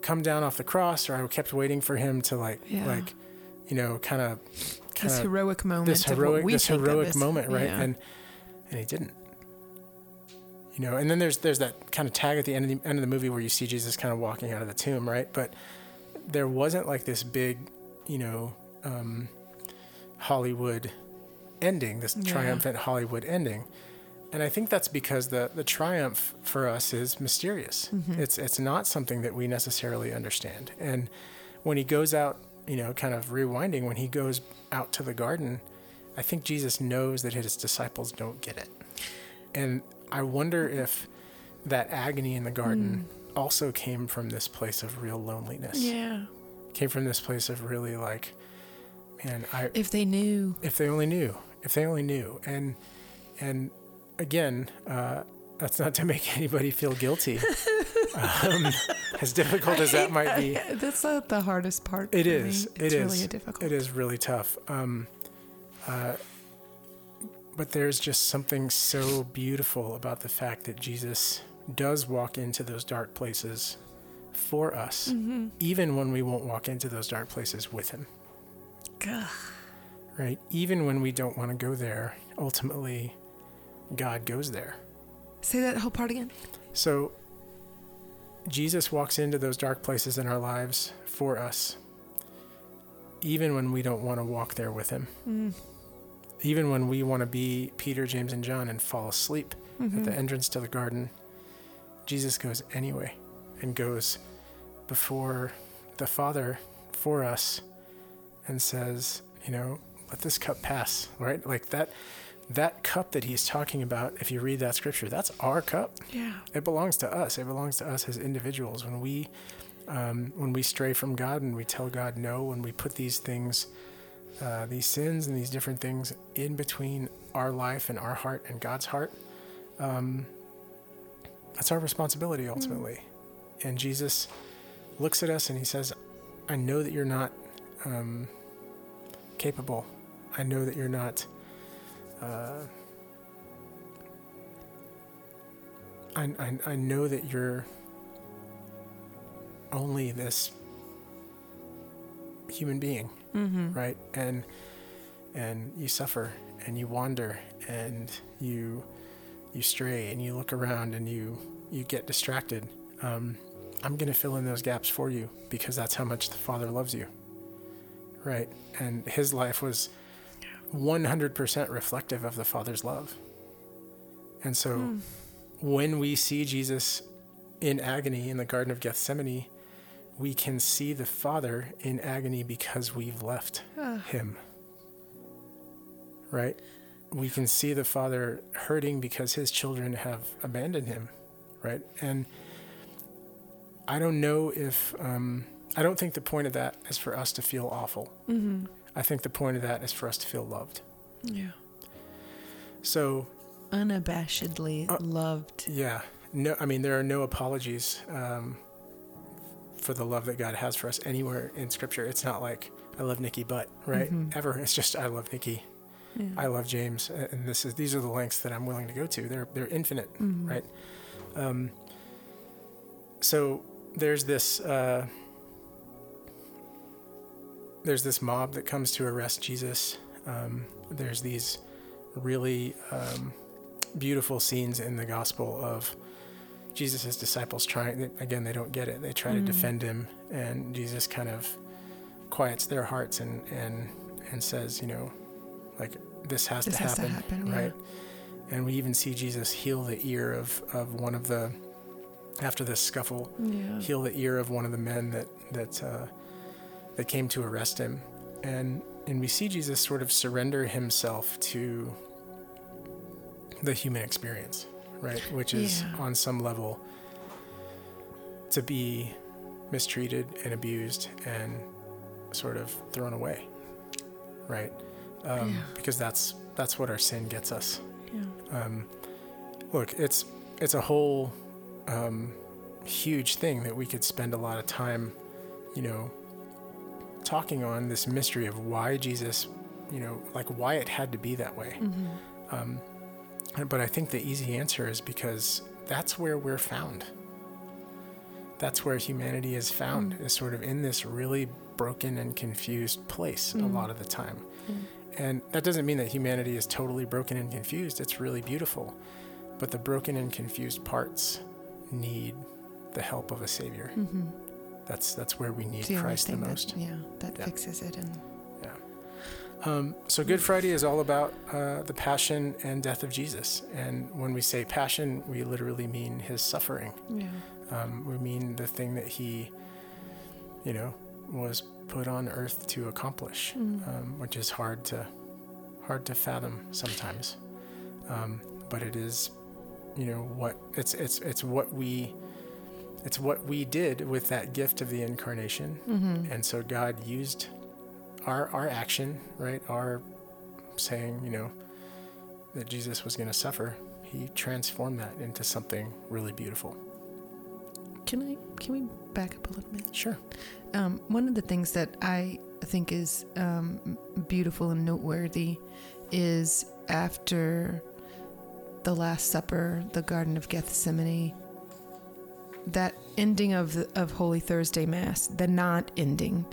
Speaker 2: come down off the cross, or I kept waiting for him to like,
Speaker 1: Yeah.
Speaker 2: like, you know, kind of,
Speaker 1: This heroic moment.
Speaker 2: this heroic this heroic
Speaker 1: as-
Speaker 2: moment right
Speaker 1: yeah.
Speaker 2: and and he didn't you know and then there's there's that kind of tag at the end of the end of the movie where you see jesus kind of walking out of the tomb right but there wasn't like this big you know um hollywood ending this
Speaker 1: Yeah.
Speaker 2: triumphant hollywood ending and i think that's because the the triumph for us is mysterious
Speaker 1: Mm-hmm.
Speaker 2: it's it's not something that we necessarily understand and when he goes out you know kind of rewinding when he goes out to the garden I think Jesus knows that his disciples don't get it. And I wonder if that agony in the garden also came from this place of real loneliness.
Speaker 1: yeah.
Speaker 2: Came from this place of really like, man, I
Speaker 1: If they knew.
Speaker 2: if they only knew, if they only knew. And and again, uh, that's not to make anybody feel guilty. um, as difficult as that might be.
Speaker 1: That's not the hardest part.
Speaker 2: It is. It
Speaker 1: It's
Speaker 2: is.
Speaker 1: really a difficult.
Speaker 2: It is really tough. Um, uh, but there's just something so beautiful about the fact that Jesus does walk into those dark places for us,
Speaker 1: Mm-hmm.
Speaker 2: even when we won't walk into those dark places with Him,
Speaker 1: Ugh.
Speaker 2: right? Even when we don't want to go there, ultimately, God goes there.
Speaker 1: Say that whole part again.
Speaker 2: So Jesus walks into those dark places in our lives for us, even when we don't want to walk there with him.
Speaker 1: Mm.
Speaker 2: Even when we want to be Peter, James, and John and fall asleep
Speaker 1: Mm-hmm.
Speaker 2: at the entrance to the garden, Jesus goes anyway and goes before the Father for us and says, you know, let this cup pass, right? Like that that cup that he's talking about, if you read that scripture, that's our cup
Speaker 1: Yeah.
Speaker 2: it belongs to us. It belongs to us as individuals. When we, um, when we stray from God and we tell God no, when we put these things, uh, these sins and these different things in between our life and our heart and God's heart, um, that's our responsibility ultimately. And Jesus looks at us and he says, "I know that you're not um, capable. I know that you're not." Uh, I, I, I know that you're only this human being,
Speaker 1: Mm-hmm.
Speaker 2: right? And and you suffer and you wander and you you stray and you look around and you you get distracted um, i'm going to fill in those gaps for you because that's how much the father loves you right and his life was 100% reflective of the father's love. And so when we see jesus in agony in the garden of gethsemane we can see the father in agony because we've left him. Right? We can see the father hurting because his children have abandoned him. Right? And i don't know if um, i don't think the point of that is for us to feel awful.
Speaker 1: Mm-hmm.
Speaker 2: I think the point of that is for us to feel loved
Speaker 1: Yeah.
Speaker 2: so
Speaker 1: Unabashedly
Speaker 2: Uh,
Speaker 1: loved.
Speaker 2: yeah no i mean there are no apologies um, for the love that god has for us anywhere in scripture it's not like i love nikki but right
Speaker 1: Mhm.
Speaker 2: ever it's just i love nikki
Speaker 1: Yeah.
Speaker 2: I love James, and this is these are the lengths that I'm willing to go to. They're they're infinite,
Speaker 1: Mhm.
Speaker 2: right? Um, so there's this uh, there's this mob that comes to arrest Jesus. Um, there's these really um, beautiful scenes in the gospel of Jesus' disciples trying. Again, they don't get it. They try to
Speaker 1: Mhm.
Speaker 2: defend him, and Jesus kind of quiets their hearts and and and says, you know, like this has
Speaker 1: This
Speaker 2: to
Speaker 1: has to
Speaker 2: happen,
Speaker 1: happen, yeah.
Speaker 2: right? And we even see Jesus heal the ear of of one of the after this scuffle,
Speaker 1: Yeah.
Speaker 2: heal the ear of one of the men that that uh, that came to arrest him, and and we see Jesus sort of surrender himself to the human experience, right? Which is
Speaker 1: Yeah.
Speaker 2: on some level to be mistreated and abused and sort of thrown away, right? Um,
Speaker 1: Yeah.
Speaker 2: Because that's that's what our sin gets us.
Speaker 1: Yeah.
Speaker 2: Um, look, it's it's a whole um, huge thing that we could spend a lot of time, you know, talking on this mystery of why Jesus, you know, like why it had to be that way.
Speaker 1: Mhm.
Speaker 2: Um, but I think the easy answer is because that's where we're found. That's where humanity is found, is sort of in this really broken and confused place a
Speaker 1: Mm.
Speaker 2: lot of the time.
Speaker 1: Mm.
Speaker 2: And that doesn't mean that humanity is totally broken and confused. It's really beautiful. But the broken and confused parts need the help of a savior. That's that's where we need
Speaker 1: the
Speaker 2: Christ the
Speaker 1: thing that-
Speaker 2: most.
Speaker 1: yeah, that
Speaker 2: Yeah.
Speaker 1: fixes it. And Yeah.
Speaker 2: Um, so Good Friday is all about uh, the passion and death of Jesus. And when we say passion, we literally mean his suffering.
Speaker 1: yeah.
Speaker 2: Um, we mean the thing that he, you know, was put on earth to accomplish,
Speaker 1: Mm.
Speaker 2: um, which is hard to hard to fathom sometimes. Um, but it is, you know, what it's it's it's what we it's what we did with that gift of the incarnation
Speaker 1: Mhm.
Speaker 2: and so God used our our action, right? Our saying, you know, that Jesus was going to suffer. He transformed that into something really beautiful.
Speaker 1: Can I? Can we back up a little bit?
Speaker 2: Sure.
Speaker 1: Um, one of the things that I think is um, beautiful and noteworthy is after the Last Supper, the Garden of Gethsemane, that ending of the, of Holy Thursday Mass, the not ending,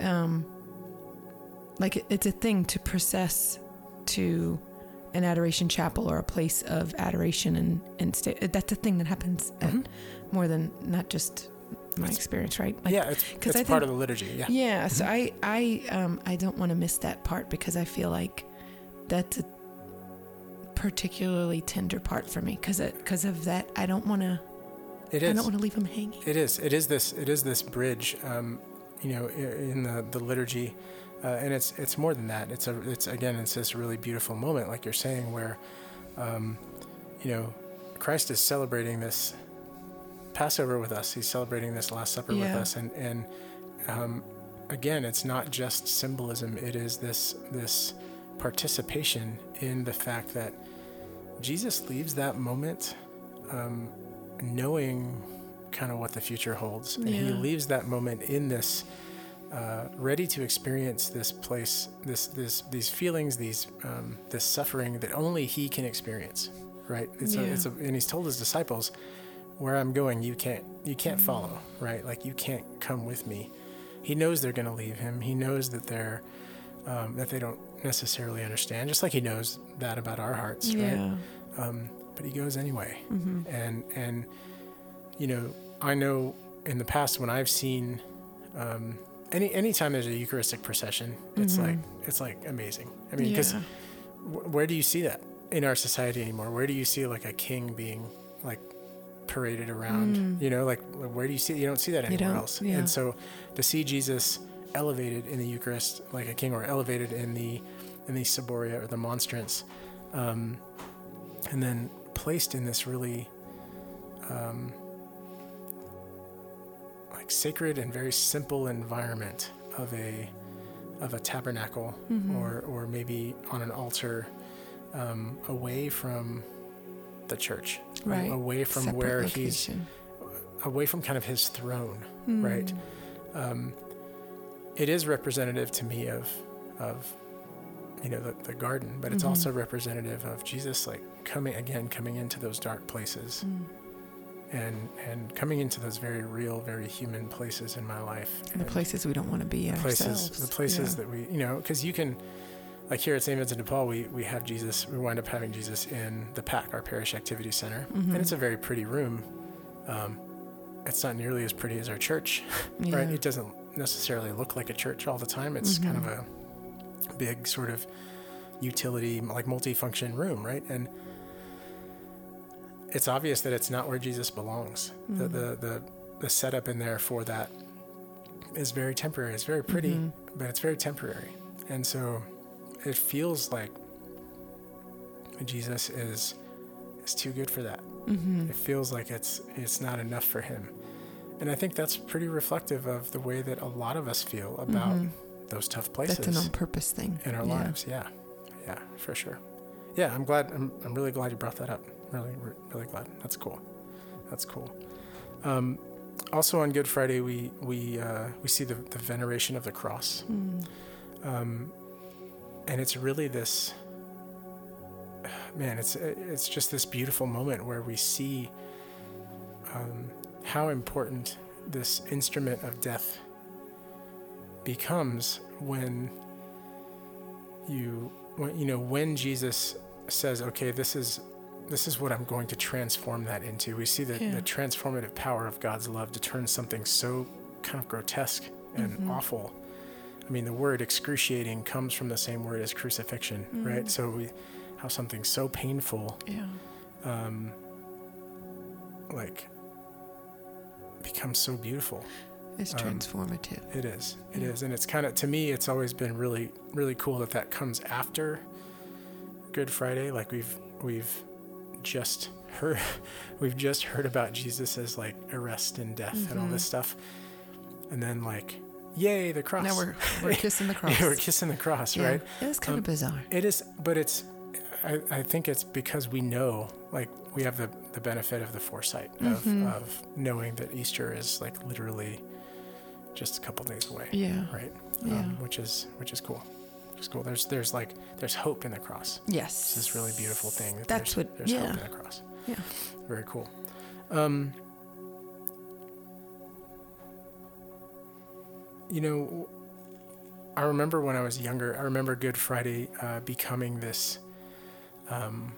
Speaker 1: um, like it- it's a thing to process to an adoration chapel or a place of adoration and and stay, that's a thing that happens
Speaker 2: Mhm.
Speaker 1: more than not just my
Speaker 2: It's-
Speaker 1: experience, right? Like,
Speaker 2: yeah, it's, it's
Speaker 1: I
Speaker 2: part of the liturgy. Yeah.
Speaker 1: yeah, so I I um I don't want to miss that part because I feel like that's a particularly tender part for me because because of that I don't want to
Speaker 2: It
Speaker 1: I don't want to leave them hanging.
Speaker 2: It is. It is this. It is this bridge. Um, you know, in the the liturgy, uh, and it's it's more than that. It's a. It's again. It's this really beautiful moment, like you're saying, where, um, you know, Christ is celebrating this Passover with us. He's celebrating this Last Supper with us, and and um, again, it's not just symbolism. It is this this participation in the fact that Jesus leaves that moment. Um, knowing kind of what the future holds. And he leaves that moment in this, uh, ready to experience this place, this, this, these feelings, these, um, this suffering that only he can experience, right? It's a,
Speaker 1: Yeah.
Speaker 2: it's a, and he's told his disciples, where I'm going, you can't, you can't follow, right? Like you can't come with me. He knows they're going to leave him. He knows that they're, um, that they don't necessarily understand, just like he knows that about our hearts, right?
Speaker 1: Yeah.
Speaker 2: um, but he goes anyway.
Speaker 1: Mm-hmm.
Speaker 2: And and you know, I know in the past when I've seen um, any anytime there's a Eucharistic procession, it's
Speaker 1: Mhm.
Speaker 2: like it's like amazing. I mean, because
Speaker 1: Yeah.
Speaker 2: where do you see that in our society anymore? Where do you see like a king being like paraded around?
Speaker 1: Mm.
Speaker 2: You know, like where do you see? You don't see that anywhere else.
Speaker 1: yeah.
Speaker 2: And so to see Jesus elevated in the Eucharist like a king, or elevated in the in the Ciboria or the Monstrance, um, and then placed in this really um, like sacred and very simple environment of a of a tabernacle
Speaker 1: Mhm.
Speaker 2: or or maybe on an altar um, away from the church
Speaker 1: Right.
Speaker 2: away from
Speaker 1: Separate
Speaker 2: where he's away from kind of his throne
Speaker 1: Mm.
Speaker 2: right um, it is representative to me of of you know the, the garden but it's
Speaker 1: Mhm.
Speaker 2: also representative of jesus like coming again coming into those dark places
Speaker 1: Mm.
Speaker 2: and and coming into those very real very human places in my life
Speaker 1: And the places we don't want to be
Speaker 2: places
Speaker 1: ourselves.
Speaker 2: the places
Speaker 1: Yeah.
Speaker 2: that we you know because you can like here at st vincent de paul we we have jesus we wind up having jesus in the pac our parish activity center
Speaker 1: Mhm.
Speaker 2: and it's a very pretty room um, it's not nearly as pretty as our church right? It doesn't necessarily look like a church all the time. It's kind of a big sort of utility, like multifunction room, right? And it's obvious that it's not where Jesus belongs. The,
Speaker 1: Mhm.
Speaker 2: the the the setup in there for that is very temporary. It's very pretty,
Speaker 1: Mhm.
Speaker 2: but it's very temporary, and so it feels like Jesus is is too good for that
Speaker 1: Mhm.
Speaker 2: it feels like it's it's not enough for him and i think that's pretty reflective of the way that a lot of us feel about
Speaker 1: Mhm.
Speaker 2: Those tough places
Speaker 1: That's an on purpose thing.
Speaker 2: in our
Speaker 1: Yeah.
Speaker 2: lives. Yeah. Yeah for sure. Yeah i'm glad I'm, I'm really glad you brought that up. Really really glad. That's cool. That's cool. Um, also on good friday we we uh, we see the, the veneration of the cross.
Speaker 1: Mm.
Speaker 2: um, and it's really this man it's it's just this beautiful moment where we see um, how important this instrument of death becomes when you when you know when Jesus says okay this is this is what I'm going to transform that into we see the,
Speaker 1: Yeah.
Speaker 2: the transformative power of God's love to turn something so kind of grotesque and
Speaker 1: Mhm.
Speaker 2: awful I mean, the word excruciating comes from the same word as crucifixion, right?
Speaker 1: Mhm.
Speaker 2: So we, how something so painful,
Speaker 1: Yeah.
Speaker 2: um, like, becomes so beautiful.
Speaker 1: It's
Speaker 2: Um,
Speaker 1: transformative.
Speaker 2: It is. It
Speaker 1: Yeah.
Speaker 2: is, and it's kind of to me, it's always been really, really cool that that comes after Good Friday. Like we've we've just heard, we've just heard about Jesus's like arrest and death and all this
Speaker 1: Mhm.
Speaker 2: stuff, and then like, yay, the cross.
Speaker 1: Now we're we're kissing the cross.
Speaker 2: Yeah, we're kissing the cross,
Speaker 1: Yeah.
Speaker 2: right?
Speaker 1: It's kind
Speaker 2: Um,
Speaker 1: of bizarre.
Speaker 2: It is, but it's. I, I think it's because we know, like, we have the, the benefit of the foresight of,
Speaker 1: Mhm.
Speaker 2: of knowing that Easter is like literally just a couple days away,
Speaker 1: Yeah.
Speaker 2: right?
Speaker 1: Yeah.
Speaker 2: Um, which is which is cool. Which is cool. There's there's like there's hope in the cross.
Speaker 1: Yes.
Speaker 2: It's this really beautiful thing. That
Speaker 1: That's
Speaker 2: there's,
Speaker 1: what.
Speaker 2: there's
Speaker 1: yeah.
Speaker 2: hope in the cross.
Speaker 1: Yeah.
Speaker 2: Very cool. Um, you know, I remember when I was younger, I remember Good Friday uh, becoming this. Um,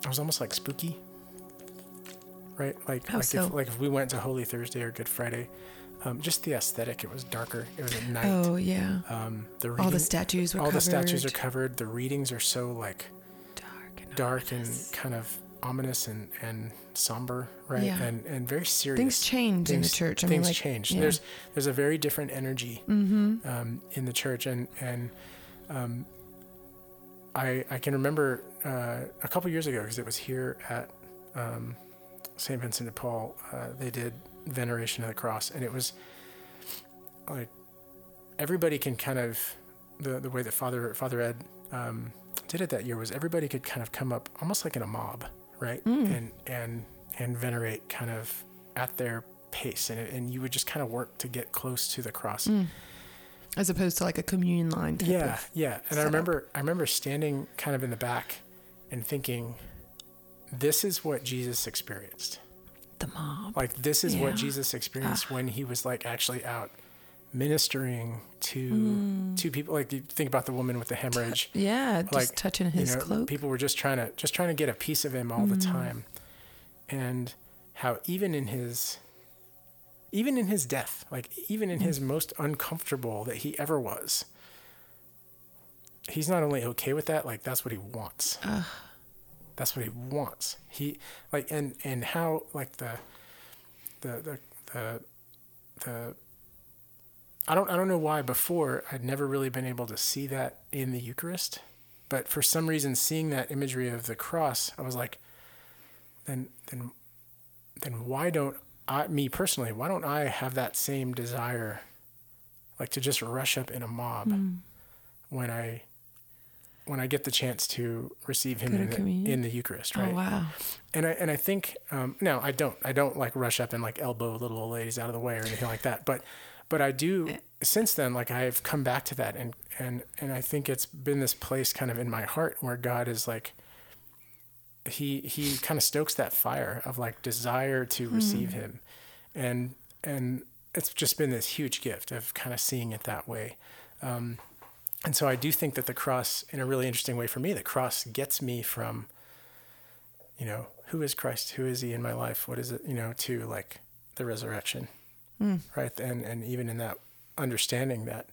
Speaker 2: it was almost like spooky, right? Like, like,
Speaker 1: so?
Speaker 2: if, like if we went to Holy Thursday or Good Friday, um, just the aesthetic, it was darker. It was at night.
Speaker 1: Oh yeah.
Speaker 2: Um, the
Speaker 1: All the statues were
Speaker 2: all
Speaker 1: covered.
Speaker 2: the statues are covered. The readings are so like
Speaker 1: dark and
Speaker 2: dark and kind of ominous and, and somber, right?
Speaker 1: Yeah.
Speaker 2: And and very serious.
Speaker 1: Things change in the
Speaker 2: Things-
Speaker 1: church. I mean,
Speaker 2: things
Speaker 1: like,
Speaker 2: change.
Speaker 1: yeah.
Speaker 2: There's there's a very different energy
Speaker 1: Mm-hmm.
Speaker 2: um, in the church, and and um, I I can remember uh, a couple years ago because it was here at um, St. Vincent de Paul. Uh, they did veneration of the cross, and it was like everybody can kind of the the way that Father Father Ed um, did it that year was everybody could kind of come up almost like in a mob, right?
Speaker 1: Mm.
Speaker 2: And and and venerate kind of at their pace, and and you would just kind of work to get close to the cross.
Speaker 1: Mm. As opposed to like a communion line. Type
Speaker 2: Yeah, yeah. And I remember I remember standing kind of in the back and thinking, this is what Jesus experienced.
Speaker 1: The mob.
Speaker 2: Like this is
Speaker 1: Yeah.
Speaker 2: what Jesus experienced ah. when he was like actually out ministering to hmm. to people. Like you think about the woman with the hemorrhage.
Speaker 1: Yeah, just
Speaker 2: like
Speaker 1: touching his
Speaker 2: you know,
Speaker 1: cloak.
Speaker 2: People were just trying to just trying to get a piece of him all the hmm. time, and how even in his even in his death, like even in hmm. his most uncomfortable that he ever was, he's not only okay with that, like that's what he wants. That's what he wants. He like and and how like the the the the the I don't I don't know why before I'd never really been able to see that in the Eucharist, but for some reason seeing that imagery of the cross, I was like, then then then why don't I me personally, why don't I have that same desire like to just rush up in a mob hmm. when I when I get the chance to receive him in the, in the Eucharist, right?
Speaker 1: Oh wow.
Speaker 2: And I and I think um, no, I don't. I don't like rush up and like elbow little old ladies out of the way or anything like that. But but I do. Since then, like I've come back to that, and and and I think it's been this place kind of in my heart where God is like. He he kind of stokes that fire of like desire to receive Him, and and it's just been this huge gift of kind of seeing it that way. Um, and so I do think that the cross, in a really interesting way for me, the cross gets me from you know, who is Christ? Who is he in my life? What is it, you know, to like the resurrection. Right. And and even in that understanding that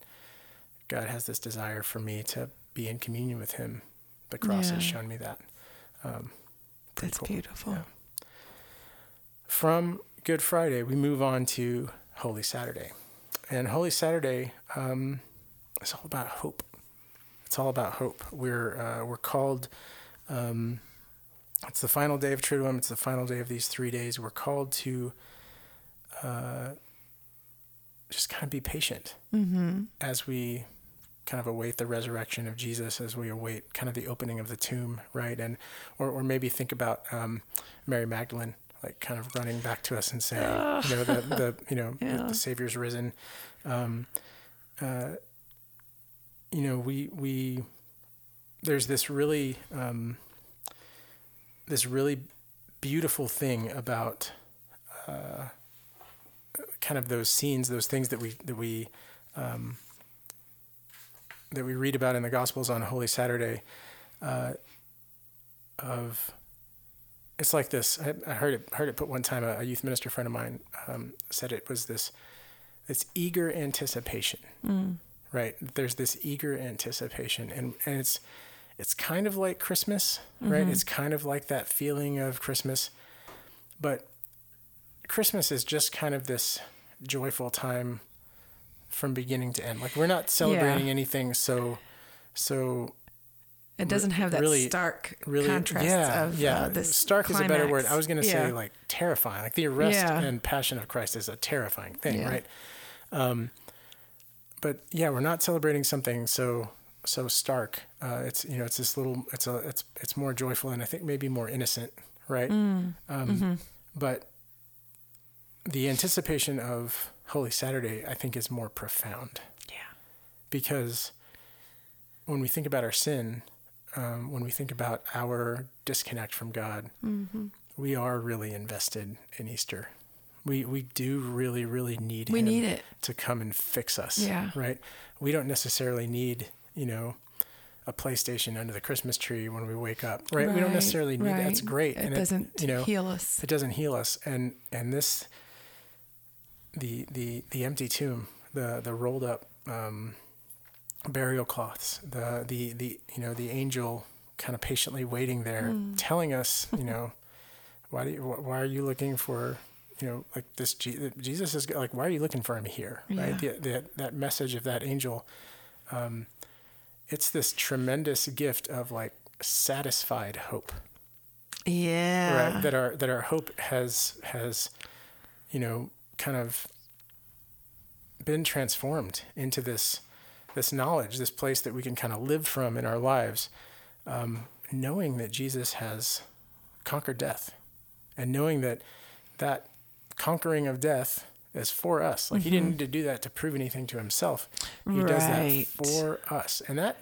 Speaker 2: God has this desire for me to be in communion with him, the cross has shown me that. Um,
Speaker 1: That's
Speaker 2: cool.
Speaker 1: beautiful.
Speaker 2: Yeah. From Good Friday, we move on to Holy Saturday. And Holy Saturday um, is all about hope. It's all about hope. We're, uh, we're called, um, it's the final day of Triduum, it's the final day of these three days. We're called to uh, just kind of be patient
Speaker 1: Mm-hmm.
Speaker 2: as we kind of await the resurrection of Jesus, as we await kind of the opening of the tomb, right? And or, or maybe think about um, Mary Magdalene, like kind of running back to us and saying, you know, the, the you know the,
Speaker 1: Yeah.
Speaker 2: the Savior's risen. Um, uh, you know, we we there's this really um, this really beautiful thing about uh, kind of those scenes, those things that we that we um, that we read about in the Gospels on Holy Saturday. Uh, of it's like this. I, I heard it heard it put one time. A, a youth minister friend of mine um, said it was this this eager anticipation, right? There's this eager anticipation, and and it's it's kind of like Christmas, right? It's kind of like that feeling of Christmas, but Christmas is just kind of this joyful time from beginning to end. Like we're not celebrating anything so so
Speaker 1: It doesn't have that
Speaker 2: really-
Speaker 1: stark
Speaker 2: really
Speaker 1: contrast
Speaker 2: yeah
Speaker 1: of
Speaker 2: yeah
Speaker 1: uh, this
Speaker 2: stark is a better word. I was going to say
Speaker 1: Yeah.
Speaker 2: like terrifying. Like the arrest
Speaker 1: Yeah.
Speaker 2: and passion of Christ is a terrifying thing,
Speaker 1: Yeah.
Speaker 2: right? Um, but yeah, we're not celebrating something so so stark. Uh, it's you know it's this little it's a it's it's more joyful and I think maybe more innocent, right?
Speaker 1: Mm.
Speaker 2: Um,
Speaker 1: Mm-hmm.
Speaker 2: But the anticipation of Holy Saturday, I think, is more profound
Speaker 1: yeah.
Speaker 2: because when we think about our sin, um, when we think about our disconnect from God,
Speaker 1: Mm-hmm.
Speaker 2: we are really invested in Easter. We we do really really need
Speaker 1: We
Speaker 2: Him
Speaker 1: need it.
Speaker 2: to come and fix us.
Speaker 1: Yeah.
Speaker 2: Right. We don't necessarily need you know a PlayStation under the Christmas tree when we wake up. Right. we don't necessarily need that's great.
Speaker 1: It
Speaker 2: and
Speaker 1: doesn't
Speaker 2: you know
Speaker 1: heal us.
Speaker 2: it doesn't heal us and and this the the the empty tomb the the rolled up um burial cloths the the the you know the angel kind of patiently waiting there
Speaker 1: Hmm.
Speaker 2: telling us you know why do you, why are you looking for you know like this jesus is like why are you looking for him here right
Speaker 1: Yeah.
Speaker 2: the, the, that message of that angel um it's this tremendous gift of like satisfied hope
Speaker 1: Yeah.
Speaker 2: right that our that our hope has has you know kind of been transformed into this this knowledge this place that we can kind of live from in our lives um, knowing that jesus has conquered death and knowing that that conquering of death is for us like he didn't need to do that to prove anything to himself he does that for us and that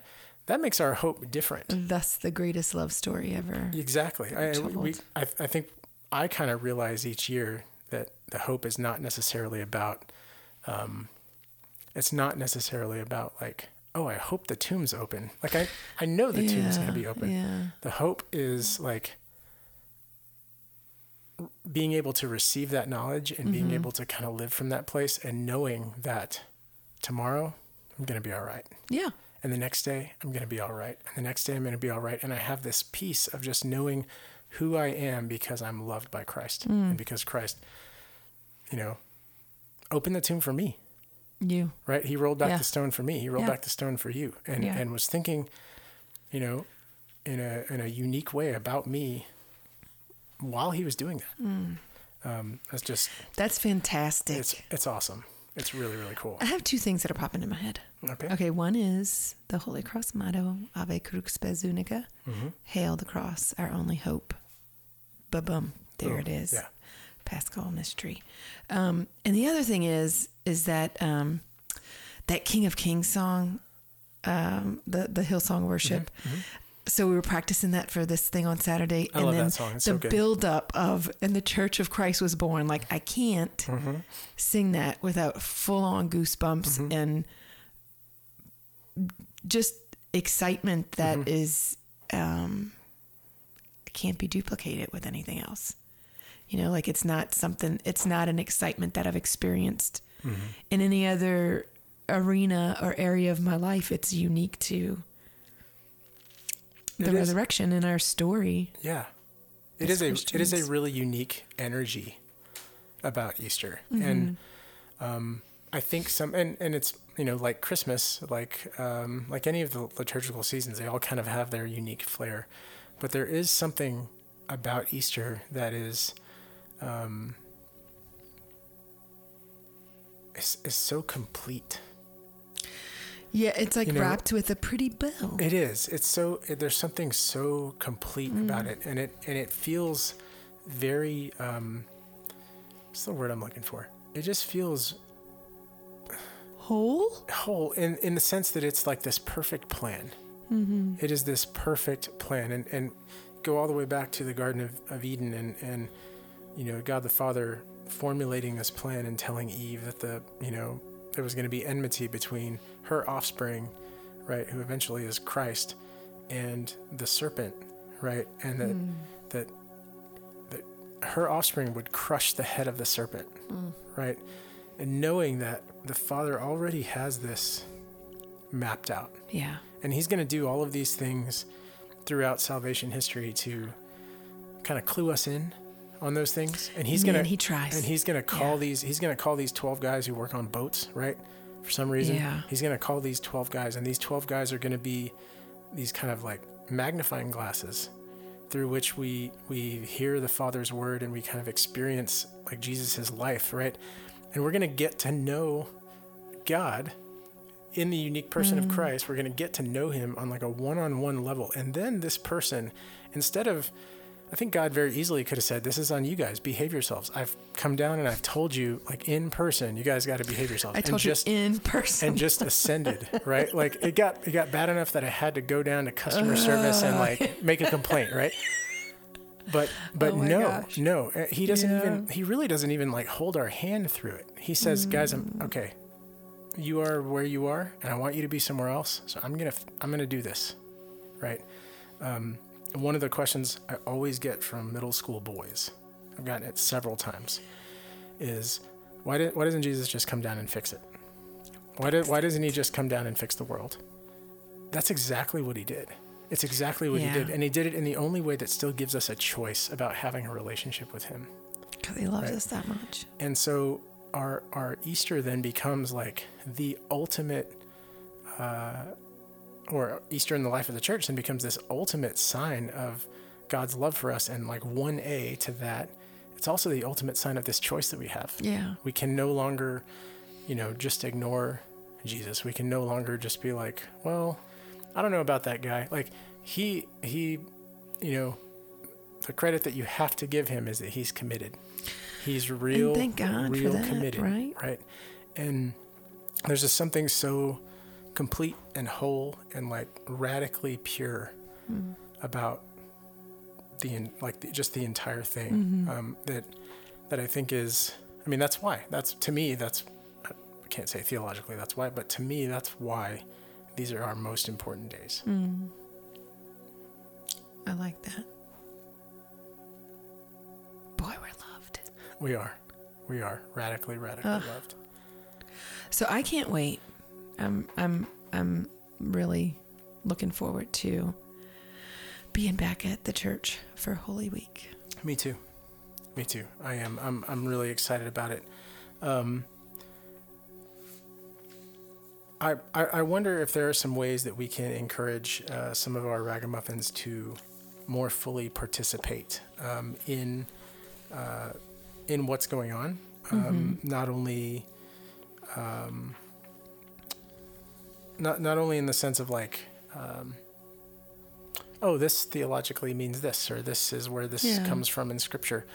Speaker 2: that makes our hope different
Speaker 1: That's the greatest love story ever.
Speaker 2: Exactly. I, we, I, I think I kind of realize each year that the hope is not necessarily about um, it's not necessarily about like, oh, I hope the tomb's open. Like I, I know the tomb's gonna be open.
Speaker 1: Yeah.
Speaker 2: The hope is like being able to receive that knowledge and being mm-hmm. able to kind of live from that place and knowing that tomorrow I'm gonna be all right.
Speaker 1: Yeah.
Speaker 2: And the next day, I'm going to be all right. And the next day, I'm going to be all right. And I have this peace of just knowing who I am because I'm loved by Christ mm. and because Christ, you know, opened the tomb for me,
Speaker 1: You.
Speaker 2: right? He rolled back
Speaker 1: Yeah.
Speaker 2: the stone for me. He rolled
Speaker 1: Yeah.
Speaker 2: back the stone for you and,
Speaker 1: Yeah.
Speaker 2: and was thinking, you know, in a, in a unique way about me while he was doing that.
Speaker 1: Mm.
Speaker 2: Um, it's just,
Speaker 1: That's fantastic.
Speaker 2: it's, it's awesome. It's really, really cool.
Speaker 1: I have two things that are popping in my head.
Speaker 2: Okay.
Speaker 1: Okay, one is the Holy Cross motto, Ave Crux Spes Unica,
Speaker 2: Mm-hmm.
Speaker 1: Hail the Cross, our only hope. Ba bum. There it is.
Speaker 2: Yeah.
Speaker 1: Paschal mystery. Um, and the other thing is, is that um, that King of Kings song, um, the the Hillsong worship. So we were practicing that for this thing on Saturday,
Speaker 2: I
Speaker 1: and then
Speaker 2: that song. It's
Speaker 1: the
Speaker 2: so good.
Speaker 1: build up of and the Church of Christ was born. Like I can't
Speaker 2: Mm-hmm.
Speaker 1: sing that without full on goosebumps
Speaker 2: Mm-hmm.
Speaker 1: and just excitement that
Speaker 2: Mm-hmm.
Speaker 1: is um, can't be duplicated with anything else. You know, like it's not something. It's not an excitement that I've experienced
Speaker 2: Mm-hmm.
Speaker 1: in any other arena or area of my life. It's unique to the
Speaker 2: It is.
Speaker 1: resurrection in our story.
Speaker 2: Yeah. It is a it is a really unique energy about Easter.
Speaker 1: Mm-hmm.
Speaker 2: And um I think some and, and it's you know like Christmas, like um like any of the liturgical seasons, they all kind of have their unique flair. But there is something about Easter that is um is, is so complete.
Speaker 1: Yeah, it's like
Speaker 2: You know-
Speaker 1: wrapped with a pretty bow.
Speaker 2: It is. It's so. There's something so complete about it, and it and it feels very. Um, what's the word I'm looking for? It just feels
Speaker 1: Whole?
Speaker 2: whole in in the sense that it's like this perfect plan. It is this perfect plan, and and go all the way back to the Garden of, of Eden, and and you know God the Father formulating this plan and telling Eve that the you know there was going to be enmity between her offspring, right, who eventually is Christ, and the serpent, right, and that hmm. that that her offspring would crush the head of the serpent, hmm. right, and knowing that the Father already has this mapped out,
Speaker 1: Yeah.
Speaker 2: and He's going to do all of these things throughout salvation history to kind of clue us in on those things, and He's
Speaker 1: Man,
Speaker 2: to
Speaker 1: he tries.
Speaker 2: and He's to call
Speaker 1: Yeah.
Speaker 2: these He's to call these twelve guys who work on boats, right, for some reason.
Speaker 1: Yeah.
Speaker 2: He's going to call these twelve guys, and these twelve guys are going to be these kind of like magnifying glasses through which we we hear the father's word and we kind of experience like jesus' life right and we're going to get to know god in the unique person of mm. christ we're going to get to know him on like a one-on-one level and then this person instead of i think god very easily could have said this is on you guys behave yourselves i've come down and i've told you like in person you guys got to behave yourselves
Speaker 1: I
Speaker 2: and
Speaker 1: told
Speaker 2: just
Speaker 1: you in person.
Speaker 2: and just ascended, right? Like it got it got bad enough that I had to go down to customer service and like make a complaint, right? But but
Speaker 1: Oh
Speaker 2: no,
Speaker 1: gosh.
Speaker 2: no, uh, he doesn't
Speaker 1: Yeah.
Speaker 2: even he really doesn't even like hold our hand through it. He says, "Guys, I'm
Speaker 1: Mm.
Speaker 2: okay. You are where you are, and I want you to be somewhere else. So I'm gonna I'm gonna do this, right?" Um, one of the questions I always get from middle school boys, I've gotten it several times, is why did why doesn't Jesus just come down and fix it? Why did why doesn't he just come down and fix the world? That's exactly what he did. It's exactly what
Speaker 1: Yeah.
Speaker 2: he did, and he did it in the only way that still gives us a choice about having a relationship with him.
Speaker 1: Because he loves
Speaker 2: Right.
Speaker 1: us that much.
Speaker 2: And so our our Easter then becomes like the ultimate, uh, or Easter in the life of the church then becomes this ultimate sign of God's love for us, and like one A to that, it's also the ultimate sign of this choice that we have.
Speaker 1: Yeah.
Speaker 2: We can no longer, you know, just ignore Jesus. We can no longer just be like, well, I don't know about that guy. Like he he, you know, the credit that you have to give him is that he's committed. He's real, and
Speaker 1: thank God for
Speaker 2: real
Speaker 1: that,
Speaker 2: committed,
Speaker 1: right?
Speaker 2: Right. And there's just something so complete and whole and like radically pure
Speaker 1: Hmm.
Speaker 2: about the en- like the, just the entire thing
Speaker 1: Mm-hmm.
Speaker 2: um, that that I think is I mean that's why that's to me that's I can't say theologically that's why, but to me, that's why these are our most important days.
Speaker 1: Mm. I like that. Boy, we're loved.
Speaker 2: We are. We are radically, radically
Speaker 1: Ugh.
Speaker 2: loved.
Speaker 1: So I can't wait. I'm I'm I'm really looking forward to being back at the church for Holy Week.
Speaker 2: Me too. Me too. I am. I'm. I'm really excited about it. Um, I, I I wonder if there are some ways that we can encourage uh, some of our ragamuffins to more fully participate um, in uh, in what's going on. Um, Not only um, not not only in the sense of like. Um, oh, this theologically means this, or this is where this
Speaker 1: Yeah.
Speaker 2: comes from in Scripture,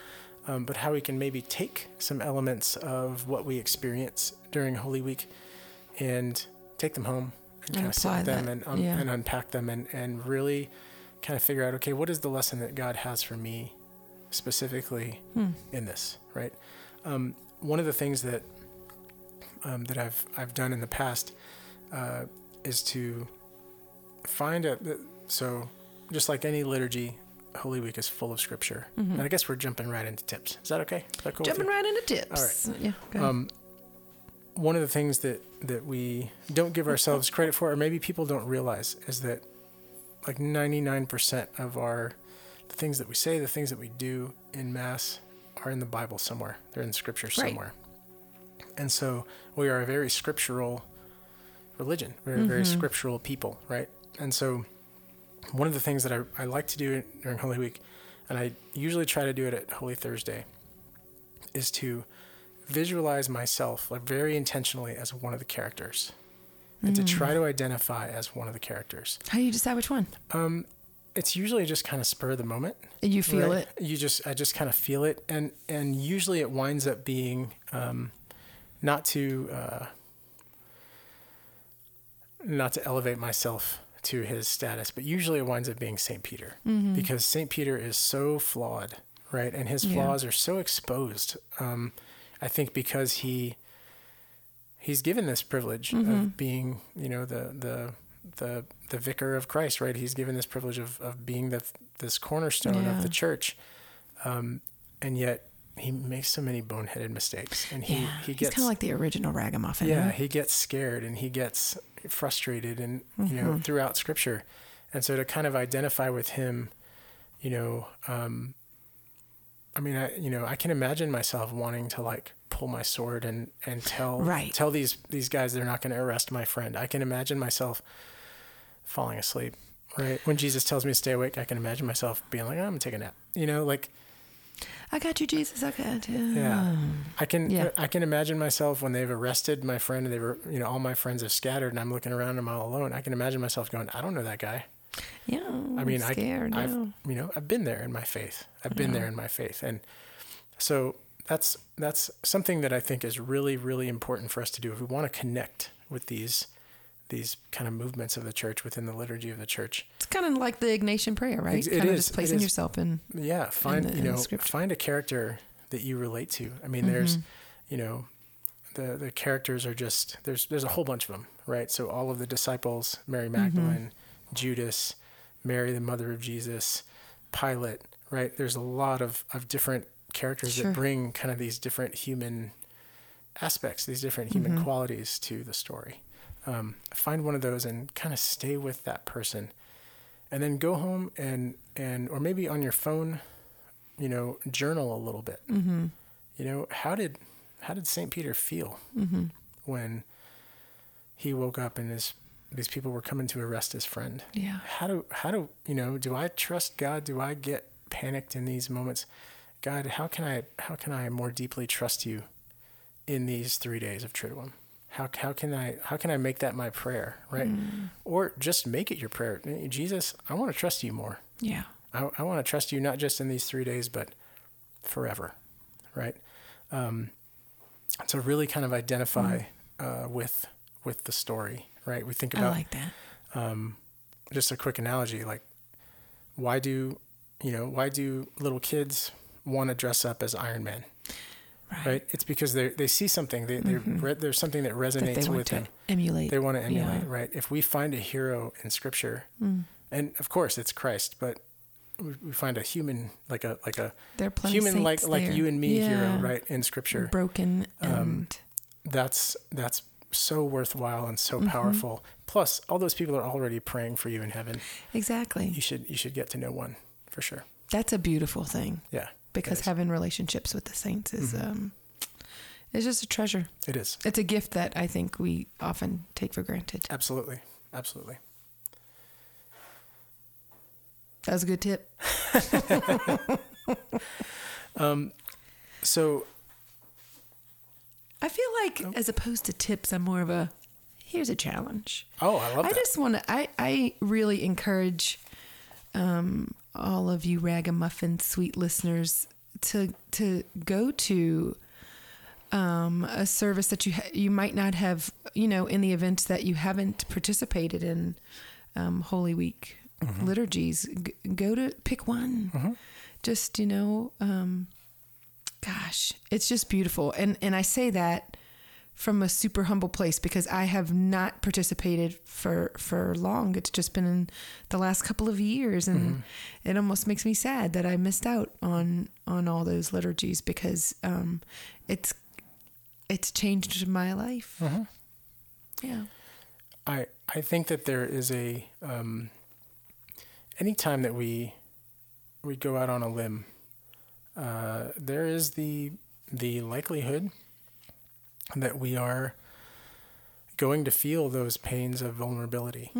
Speaker 2: um, but how we can maybe take some elements of what we experience during Holy Week and take them home and
Speaker 1: And
Speaker 2: kind of sit with them and, um,
Speaker 1: yeah.
Speaker 2: and unpack them and, and really kind of figure out, okay, what is the lesson that God has for me specifically
Speaker 1: Hmm.
Speaker 2: in this, right? Um, one of the things that um, that I've I've done in the past uh, is to find a so just like any liturgy, Holy Week is full of scripture, and I guess we're jumping right into tips. Is that okay? Is that cool?
Speaker 1: Mm-hmm. Jumping right into tips. All right. Yeah.
Speaker 2: Um, one of the things that that we don't give ourselves credit for, or maybe people don't realize, is that like 99% of our the things that we say, the things that we do in mass, are in the Bible somewhere. They're in Scripture
Speaker 1: Right.
Speaker 2: somewhere. And so we are a very scriptural religion. We're a very
Speaker 1: Mm-hmm.
Speaker 2: scriptural people, right? And so one of the things that I, I like to do during Holy Week, and I usually try to do it at Holy Thursday, is to visualize myself like very intentionally as one of the characters and to
Speaker 1: Mm.
Speaker 2: try to identify as one of the characters.
Speaker 1: How do you decide which one?
Speaker 2: Um, it's usually just kind of spur of the moment.
Speaker 1: You feel
Speaker 2: right?
Speaker 1: it.
Speaker 2: You just I just kind of feel it, and and usually it winds up being um, not to uh, not to elevate myself to his status, but usually it winds up being Saint Peter because Saint Peter is so flawed, right? And his
Speaker 1: Yeah.
Speaker 2: flaws are so exposed. Um, I think because he he's given this privilege of being, you know, the the the the vicar of Christ, right? He's given this privilege of of being the this cornerstone
Speaker 1: Yeah.
Speaker 2: of the church, um, and yet he makes so many boneheaded mistakes, and he
Speaker 1: yeah.
Speaker 2: he gets
Speaker 1: kind of like the original ragamuffin.
Speaker 2: yeah
Speaker 1: huh?
Speaker 2: he gets scared and he gets frustrated and you
Speaker 1: Mm-hmm.
Speaker 2: know throughout scripture and so to kind of identify with him you know um i mean i you know i can imagine myself wanting to like pull my sword and and tell
Speaker 1: Right.
Speaker 2: tell these these guys they're not going to arrest my friend i can imagine myself falling asleep right when jesus tells me to stay awake i can imagine myself being like i'm gonna take a nap you know like
Speaker 1: I got you, Jesus. I got you.
Speaker 2: yeah. I can
Speaker 1: Yeah.
Speaker 2: I can imagine myself when they've arrested my friend and they were you know all my friends have scattered and I'm looking around and I'm all alone. I can imagine myself going, I don't know that guy.
Speaker 1: Yeah.
Speaker 2: I mean,
Speaker 1: I'm scared.
Speaker 2: I, I've
Speaker 1: yeah.
Speaker 2: you know I've been there in my faith. I've been there in my faith, and so that's that's something that I think is really really important for us to do if we want to connect with these these kind of movements of the church within the liturgy of the church.
Speaker 1: It's kind of like the Ignatian prayer, right?
Speaker 2: Ex- it
Speaker 1: kind of
Speaker 2: is,
Speaker 1: just placing yourself in.
Speaker 2: Yeah, find
Speaker 1: the-
Speaker 2: you know find a character that you relate to. I mean, mm-hmm. there's you know the the characters are just there's there's a whole bunch of them, right? So all of the disciples, Mary mm-hmm. Magdalene, Judas, Mary the mother of Jesus, Pilate, right? There's a lot of of different characters
Speaker 1: Sure.
Speaker 2: that bring kind of these different human aspects, these different human mm-hmm. qualities to the story. Um, find one of those and kind of stay with that person and then go home and and or maybe on your phone you know journal a little bit
Speaker 1: Mm-hmm.
Speaker 2: you know how did how did saint peter feel
Speaker 1: Mm-hmm.
Speaker 2: when he woke up and his these people were coming to arrest his friend
Speaker 1: Yeah.
Speaker 2: how do how do you know do i trust god do i get panicked in these moments god how can i how can i more deeply trust you in these three days of triduum how, how can i how can i make that my prayer right
Speaker 1: Mm.
Speaker 2: or just make it your prayer jesus i want to trust you more
Speaker 1: Yeah.
Speaker 2: I, I want to trust you not just in these three days, but forever, right? Um, so really kind of identify uh, with with the story, right? We think
Speaker 1: I
Speaker 2: about
Speaker 1: like that.
Speaker 2: um, just a quick analogy, like why do you know why do little kids want to dress up as Iron Man? Right? It's because they they see something. They, they re- there's something that
Speaker 1: Mm-hmm. That
Speaker 2: resonates with them.
Speaker 1: emulate.
Speaker 2: They want to emulate,
Speaker 1: Yeah. Mm.
Speaker 2: right? If we find a hero in Scripture, and of course it's Christ, but we, we find a human like a like a
Speaker 1: There are plenty of
Speaker 2: human like
Speaker 1: saints
Speaker 2: like you and me hero, right? In Scripture,
Speaker 1: Broken
Speaker 2: Um,
Speaker 1: and
Speaker 2: that's that's so worthwhile and
Speaker 1: Mm-hmm.
Speaker 2: so powerful. Plus, all those people are already praying for you in heaven.
Speaker 1: exactly.
Speaker 2: You should you should get to know one for sure.
Speaker 1: That's a beautiful thing
Speaker 2: Yeah,
Speaker 1: because having relationships with the saints is um, it's just a treasure.
Speaker 2: it is
Speaker 1: It's a gift that I think we often take for granted.
Speaker 2: absolutely, absolutely.
Speaker 1: That was a good tip.
Speaker 2: um, So
Speaker 1: I feel like as opposed to tips, I'm more of a here's a challenge.
Speaker 2: oh, I love
Speaker 1: I
Speaker 2: that.
Speaker 1: just want to. I I really encourage um, all of you ragamuffin sweet listeners to to go to um, a service that you ha- you might not have you know in the event that you haven't participated in um, Holy Week liturgies. G- go to pick one. Just you know, um, gosh, it's just beautiful, and and I say that from a super humble place because I have not participated for for long. It's just been in the last couple of years, and it almost makes me sad that I missed out on on all those liturgies because um, it's it's changed my life. Yeah,
Speaker 2: I I think that there is a um, anytime that we we go out on a limb, uh, there is the the likelihood that we are going to feel those pains of vulnerability,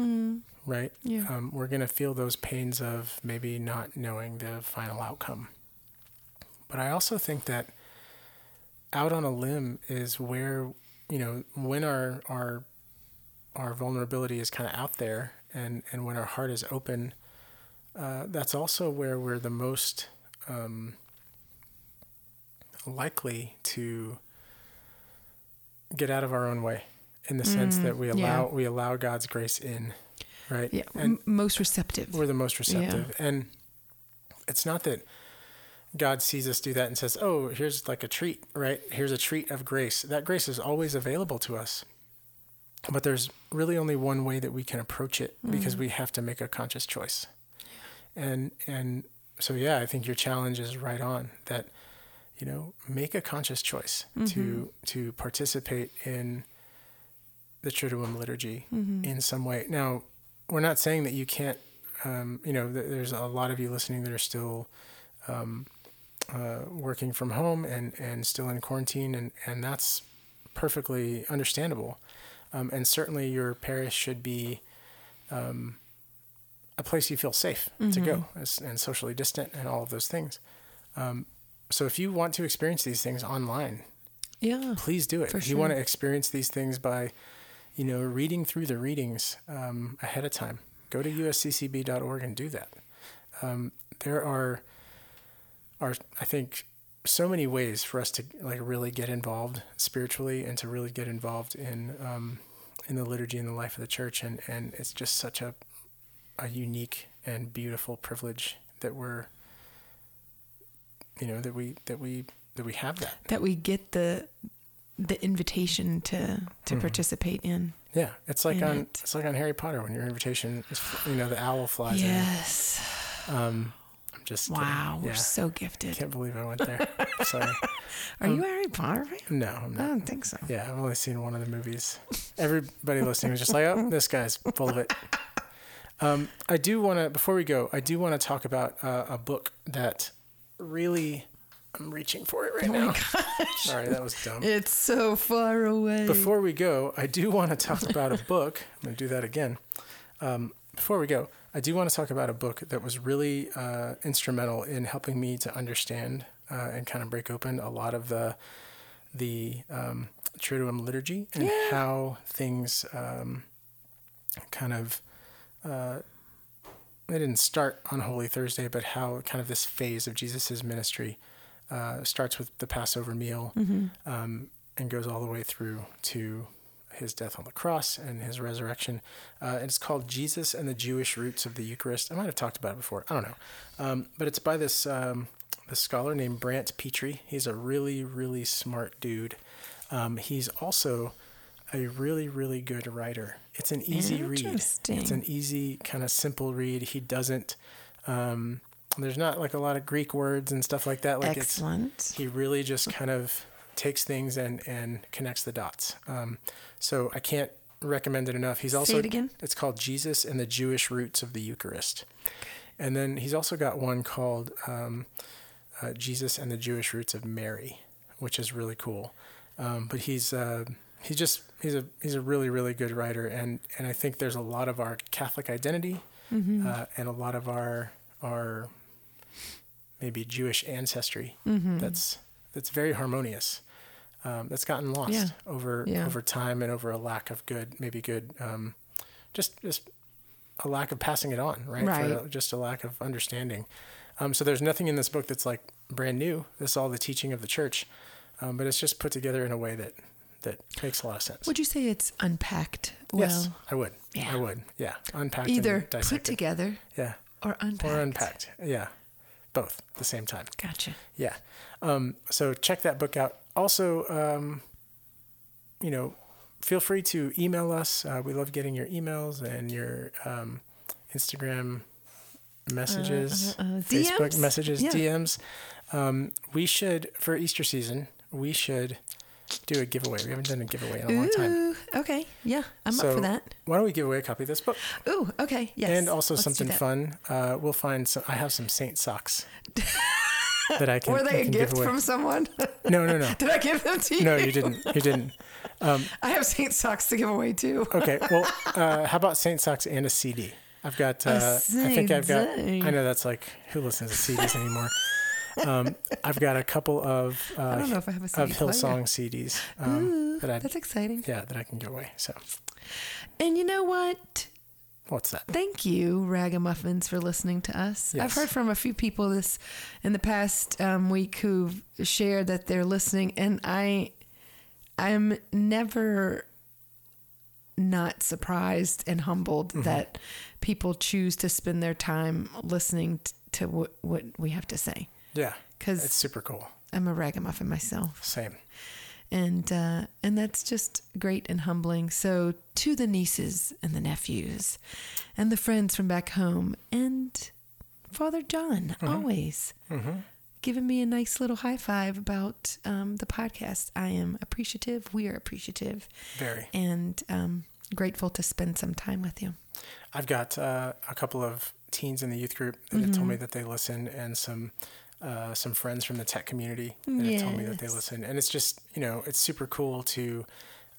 Speaker 2: right?
Speaker 1: Yeah.
Speaker 2: Um, we're going to feel those pains of maybe not knowing the final outcome. But I also think that out on a limb is where you know when our our our vulnerability is kind of out there and and when our heart is open uh, that's also where we're the most um, likely to get out of our own way in the sense that we
Speaker 1: Mm, yeah.
Speaker 2: allow we allow God's grace in right
Speaker 1: yeah,
Speaker 2: and
Speaker 1: most receptive.
Speaker 2: we're the most receptive and it's not that God sees us do that and says, "Oh, here's like a treat, right? Here's a treat of grace." That grace is always available to us. But there's really only one way that we can approach it because we have to make a conscious choice. And and so yeah, I think your challenge is right on that you know, make a conscious choice to to participate in the Triduum liturgy in some way. Now, we're not saying that you can't um, you know, th- there's a lot of you listening that are still um, uh, working from home and, and still in quarantine, and, and that's perfectly understandable. Um, and certainly your parish should be um, a place you feel safe to go as, and socially distant and all of those things. Um, so if you want to experience these things online,
Speaker 1: yeah,
Speaker 2: please do it. If you want to experience these things by, you know, reading through the readings um, ahead of time, go to usccb.org and do that. Um, there are, are I think, so many ways for us to like really get involved spiritually and to really get involved in um, in the liturgy and the life of the church, and and it's just such a a unique and beautiful privilege that we're, you know, that we that we that we have that.
Speaker 1: that we get the the invitation to to
Speaker 2: Mm-hmm.
Speaker 1: participate in.
Speaker 2: Yeah, it's like on
Speaker 1: it.
Speaker 2: it's like on Harry Potter when your invitation is you know the owl flies in.
Speaker 1: Yes.
Speaker 2: in. Um, I'm just kidding.
Speaker 1: Wow, we're
Speaker 2: Yeah,
Speaker 1: so gifted.
Speaker 2: I can't believe I went there. Sorry.
Speaker 1: Are you a Harry Potter fan?
Speaker 2: No, I'm not.
Speaker 1: I don't think so.
Speaker 2: Yeah, I've only seen one of the movies. Everybody listening was just like, "Oh, this guy's full of it." Um, I do want to before we go, I do want to talk about uh, a book that really I'm reaching for it right now. Sorry, that was dumb.
Speaker 1: It's so far away.
Speaker 2: Before we go, I do want to talk about a book. I'm going to do that again. Um, before we go, I do want to talk about a book that was really uh, instrumental in helping me to understand uh, and kind of break open a lot of the the um, Triduum liturgy and how things um, kind of uh, they didn't start on Holy Thursday, but how kind of this phase of Jesus's ministry uh, starts with the Passover meal um, and goes all the way through to his death on the cross and his resurrection. Uh, and it's called Jesus and the Jewish Roots of the Eucharist. I might have talked about it before. I don't know. Um, but it's by this um, this scholar named Brant Pitre. He's a really, really smart dude. Um, he's also a really, really good writer. It's an easy read. It's an easy, kind of simple read. He doesn't. Um, there's not like a lot of Greek words and stuff like that. Like it's
Speaker 1: Excellent.
Speaker 2: he really just kind of takes things and and connects the dots. Um, so I can't recommend it enough. He's also Say
Speaker 1: it again.
Speaker 2: It's called Jesus and the Jewish Roots of the Eucharist, and then he's also got one called um, uh, Jesus and the Jewish Roots of Mary, which is really cool. Um, but he's uh, he's just he's a he's a really really good writer, and and I think there's a lot of our Catholic identity
Speaker 1: Mm-hmm.
Speaker 2: uh, and a lot of our our maybe Jewish ancestry
Speaker 1: Mm-hmm.
Speaker 2: that's that's very harmonious. Um, that's gotten lost
Speaker 1: Yeah.
Speaker 2: over
Speaker 1: Yeah.
Speaker 2: over time and over a lack of good, maybe good, um, just just a lack of passing it on, right? For
Speaker 1: Right.
Speaker 2: just a lack of understanding. Um, so there's nothing in this book that's like brand new. This is all the teaching of the church, um, but it's just put together in a way that that makes a lot of sense.
Speaker 1: Would you say it's unpacked well?
Speaker 2: yes, I would.
Speaker 1: Yeah.
Speaker 2: I would. Yeah, unpacked.
Speaker 1: Either put together
Speaker 2: Yeah,
Speaker 1: or unpacked.
Speaker 2: or unpacked. Yeah, both at the same time.
Speaker 1: Gotcha.
Speaker 2: Yeah. Um, so check that book out. Also, um, you know, feel free to email us. Uh, we love getting your emails and your um, Instagram messages,
Speaker 1: uh, uh,
Speaker 2: Facebook
Speaker 1: DMs?
Speaker 2: messages,
Speaker 1: Yeah.
Speaker 2: DMs. Um, we should, for Easter season, we should do a giveaway. We haven't done a giveaway in a long time.
Speaker 1: Okay. Yeah, I'm
Speaker 2: so
Speaker 1: up for that.
Speaker 2: why don't we give away a copy of this book?
Speaker 1: Ooh, okay. Yes.
Speaker 2: and also
Speaker 1: Let's
Speaker 2: something fun. Uh, we'll find some. I have some Saint socks that I can.
Speaker 1: Were they a gift from someone?
Speaker 2: No, no, no.
Speaker 1: Did I give them to you?
Speaker 2: No, you didn't. You didn't.
Speaker 1: I have Saint socks to give away too.
Speaker 2: Okay. Well, uh, how about Saint Socks and a CD? I've got. Uh, I think I've got. I know that's like who listens to CDs anymore. Um, I've got a couple of uh,
Speaker 1: I don't know if I have a CD
Speaker 2: of. Hillsong CDs um, that I
Speaker 1: That's exciting.
Speaker 2: yeah that I can give away. So
Speaker 1: And you know what?
Speaker 2: what's that?
Speaker 1: Thank you, Ragamuffins, for listening to us. I've heard from a few people this in the past um, week who've shared that they're listening, and I, I'm never not surprised and humbled
Speaker 2: Mm-hmm.
Speaker 1: that people choose to spend their time listening t- to what, what we have to say.
Speaker 2: Yeah,
Speaker 1: Because
Speaker 2: it's super cool.
Speaker 1: I'm a ragamuffin myself.
Speaker 2: Same.
Speaker 1: and uh, and that's just great and humbling. So to the nieces and the nephews, and the friends from back home, and Father John, always giving me a nice little high five about um, the podcast. I am appreciative. We are appreciative,
Speaker 2: Very.
Speaker 1: and um, grateful to spend some time with you.
Speaker 2: I've got uh, a couple of teens in the youth group that have told me that they listen, and some uh, some friends from the tech community that have told me that they listen. And it's just you know it's super cool to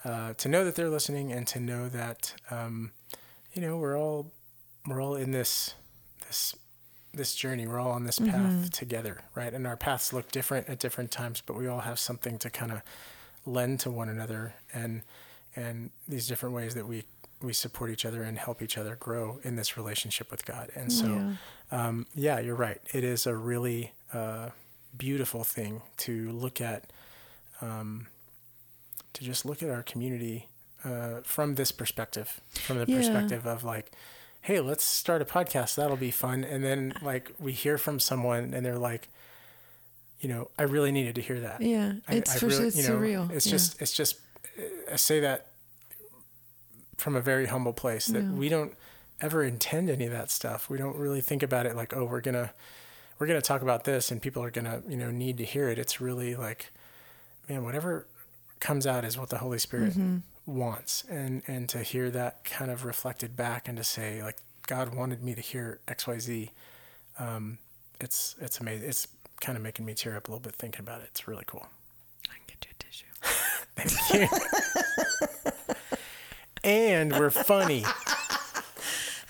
Speaker 2: uh, to know that they're listening and to know that um, you know we're all we're all in this this this journey. We're all on this path together, right? And our paths look different at different times, but we all have something to kind of lend to one another and and these different ways that we we support each other and help each other grow in this relationship with God. And so,
Speaker 1: Yeah.
Speaker 2: um, yeah, you're right. It is a really uh, beautiful thing to look at, um, to just look at our community uh, from this perspective, from the
Speaker 1: Yeah.
Speaker 2: perspective of like, hey, let's start a podcast. That'll be fun. And then like we hear from someone and they're like, you know, I really needed to hear that.
Speaker 1: Yeah,
Speaker 2: I-
Speaker 1: it's
Speaker 2: I
Speaker 1: for
Speaker 2: really-
Speaker 1: it's
Speaker 2: you know,
Speaker 1: surreal.
Speaker 2: It's
Speaker 1: Yeah.
Speaker 2: just, it's just, I say that from a very humble place that
Speaker 1: Yeah.
Speaker 2: we don't ever intend any of that stuff. We don't really think about it like, oh, we're gonna, we're gonna talk about this and people are gonna, you know, need to hear it. It's really like, man, whatever comes out is what the Holy Spirit
Speaker 1: Mm-hmm.
Speaker 2: wants, and and to hear that kind of reflected back and to say like, God wanted me to hear X, Y, Z. Um, it's it's amazing. It's kind of making me tear up a little bit thinking about it. It's really cool.
Speaker 1: I can get you a tissue.
Speaker 2: Thank you. and we're funny.
Speaker 1: Uh,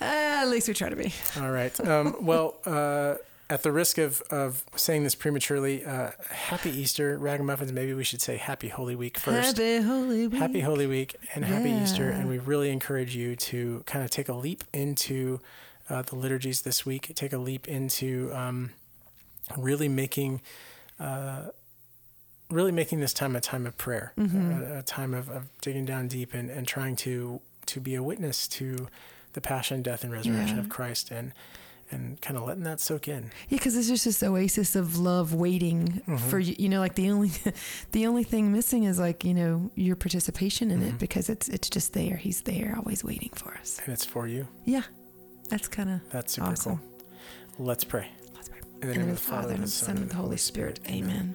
Speaker 1: at least we try to be.
Speaker 2: All right. Um, well, uh, at the risk of, of saying this prematurely, uh, happy Easter, Ragamuffins. Maybe we should say Happy Holy Week first.
Speaker 1: Happy Holy Week.
Speaker 2: Happy Holy Week and Happy Easter. And we really encourage you to kind of take a leap into uh, the liturgies this week. Take a leap into um, really making. Uh, really making this time a time of prayer, a, a time of, of digging down deep and, and trying to to be a witness to the passion, death, and resurrection
Speaker 1: Yeah.
Speaker 2: of Christ, and and kind of letting that soak in.
Speaker 1: Yeah, because it's just this oasis of love waiting mm-hmm. for you. You know, like the only, the only thing missing is like you know your participation in it mm-hmm. because it's it's just there. He's there, always waiting for us.
Speaker 2: And it's for you.
Speaker 1: Yeah, that's kind of
Speaker 2: That's super
Speaker 1: awesome.
Speaker 2: cool. Let's pray.
Speaker 1: Let's pray.
Speaker 2: In the name of the Father,
Speaker 1: and of the Son, and of the Holy Spirit. Amen.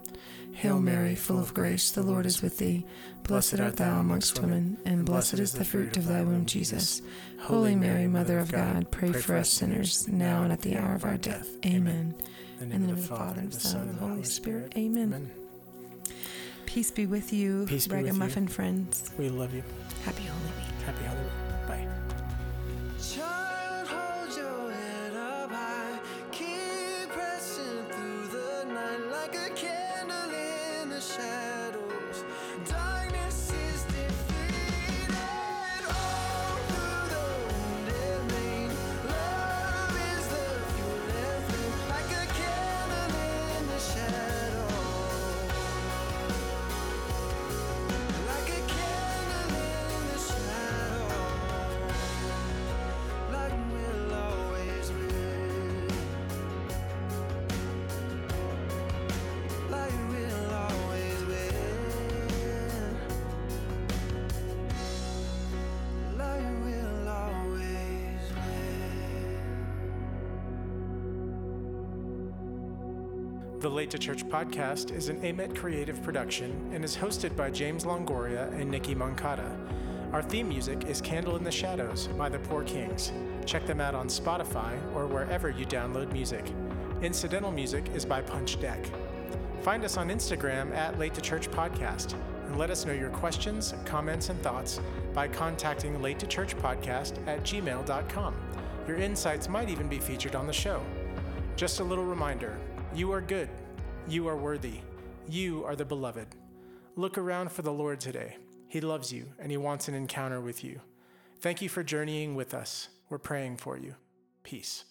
Speaker 1: Hail Mary, full of grace, the Lord is with thee. Blessed art thou amongst women, and blessed is the fruit of thy womb, Jesus. Holy Mary, Mother of God, pray for us sinners, now and at the hour of our death. Amen.
Speaker 2: In the
Speaker 1: name of the Father, and the Son, and the Holy Spirit. Amen. Peace be with you,
Speaker 2: Peace be with you.
Speaker 1: ragamuffin friends.
Speaker 2: We love you.
Speaker 1: Happy Holy Week.
Speaker 2: Happy Halloween. Bye. To Church podcast is an AMET creative production and is hosted by James Longoria and Nikki Moncada. Our theme music is Candle in the Shadows by the Poor Kings. Check them out on Spotify or wherever you download music. Incidental music is by Punch Deck. Find us on Instagram at Late to Church Podcast and let us know your questions, comments, and thoughts by contacting late to church podcast at gmail.com. Your insights might even be featured on the show. Just a little reminder you are good, you are worthy, you are the beloved. Look around for the Lord today. He loves you and He wants an encounter with you. Thank you for journeying with us. We're praying for you. Peace.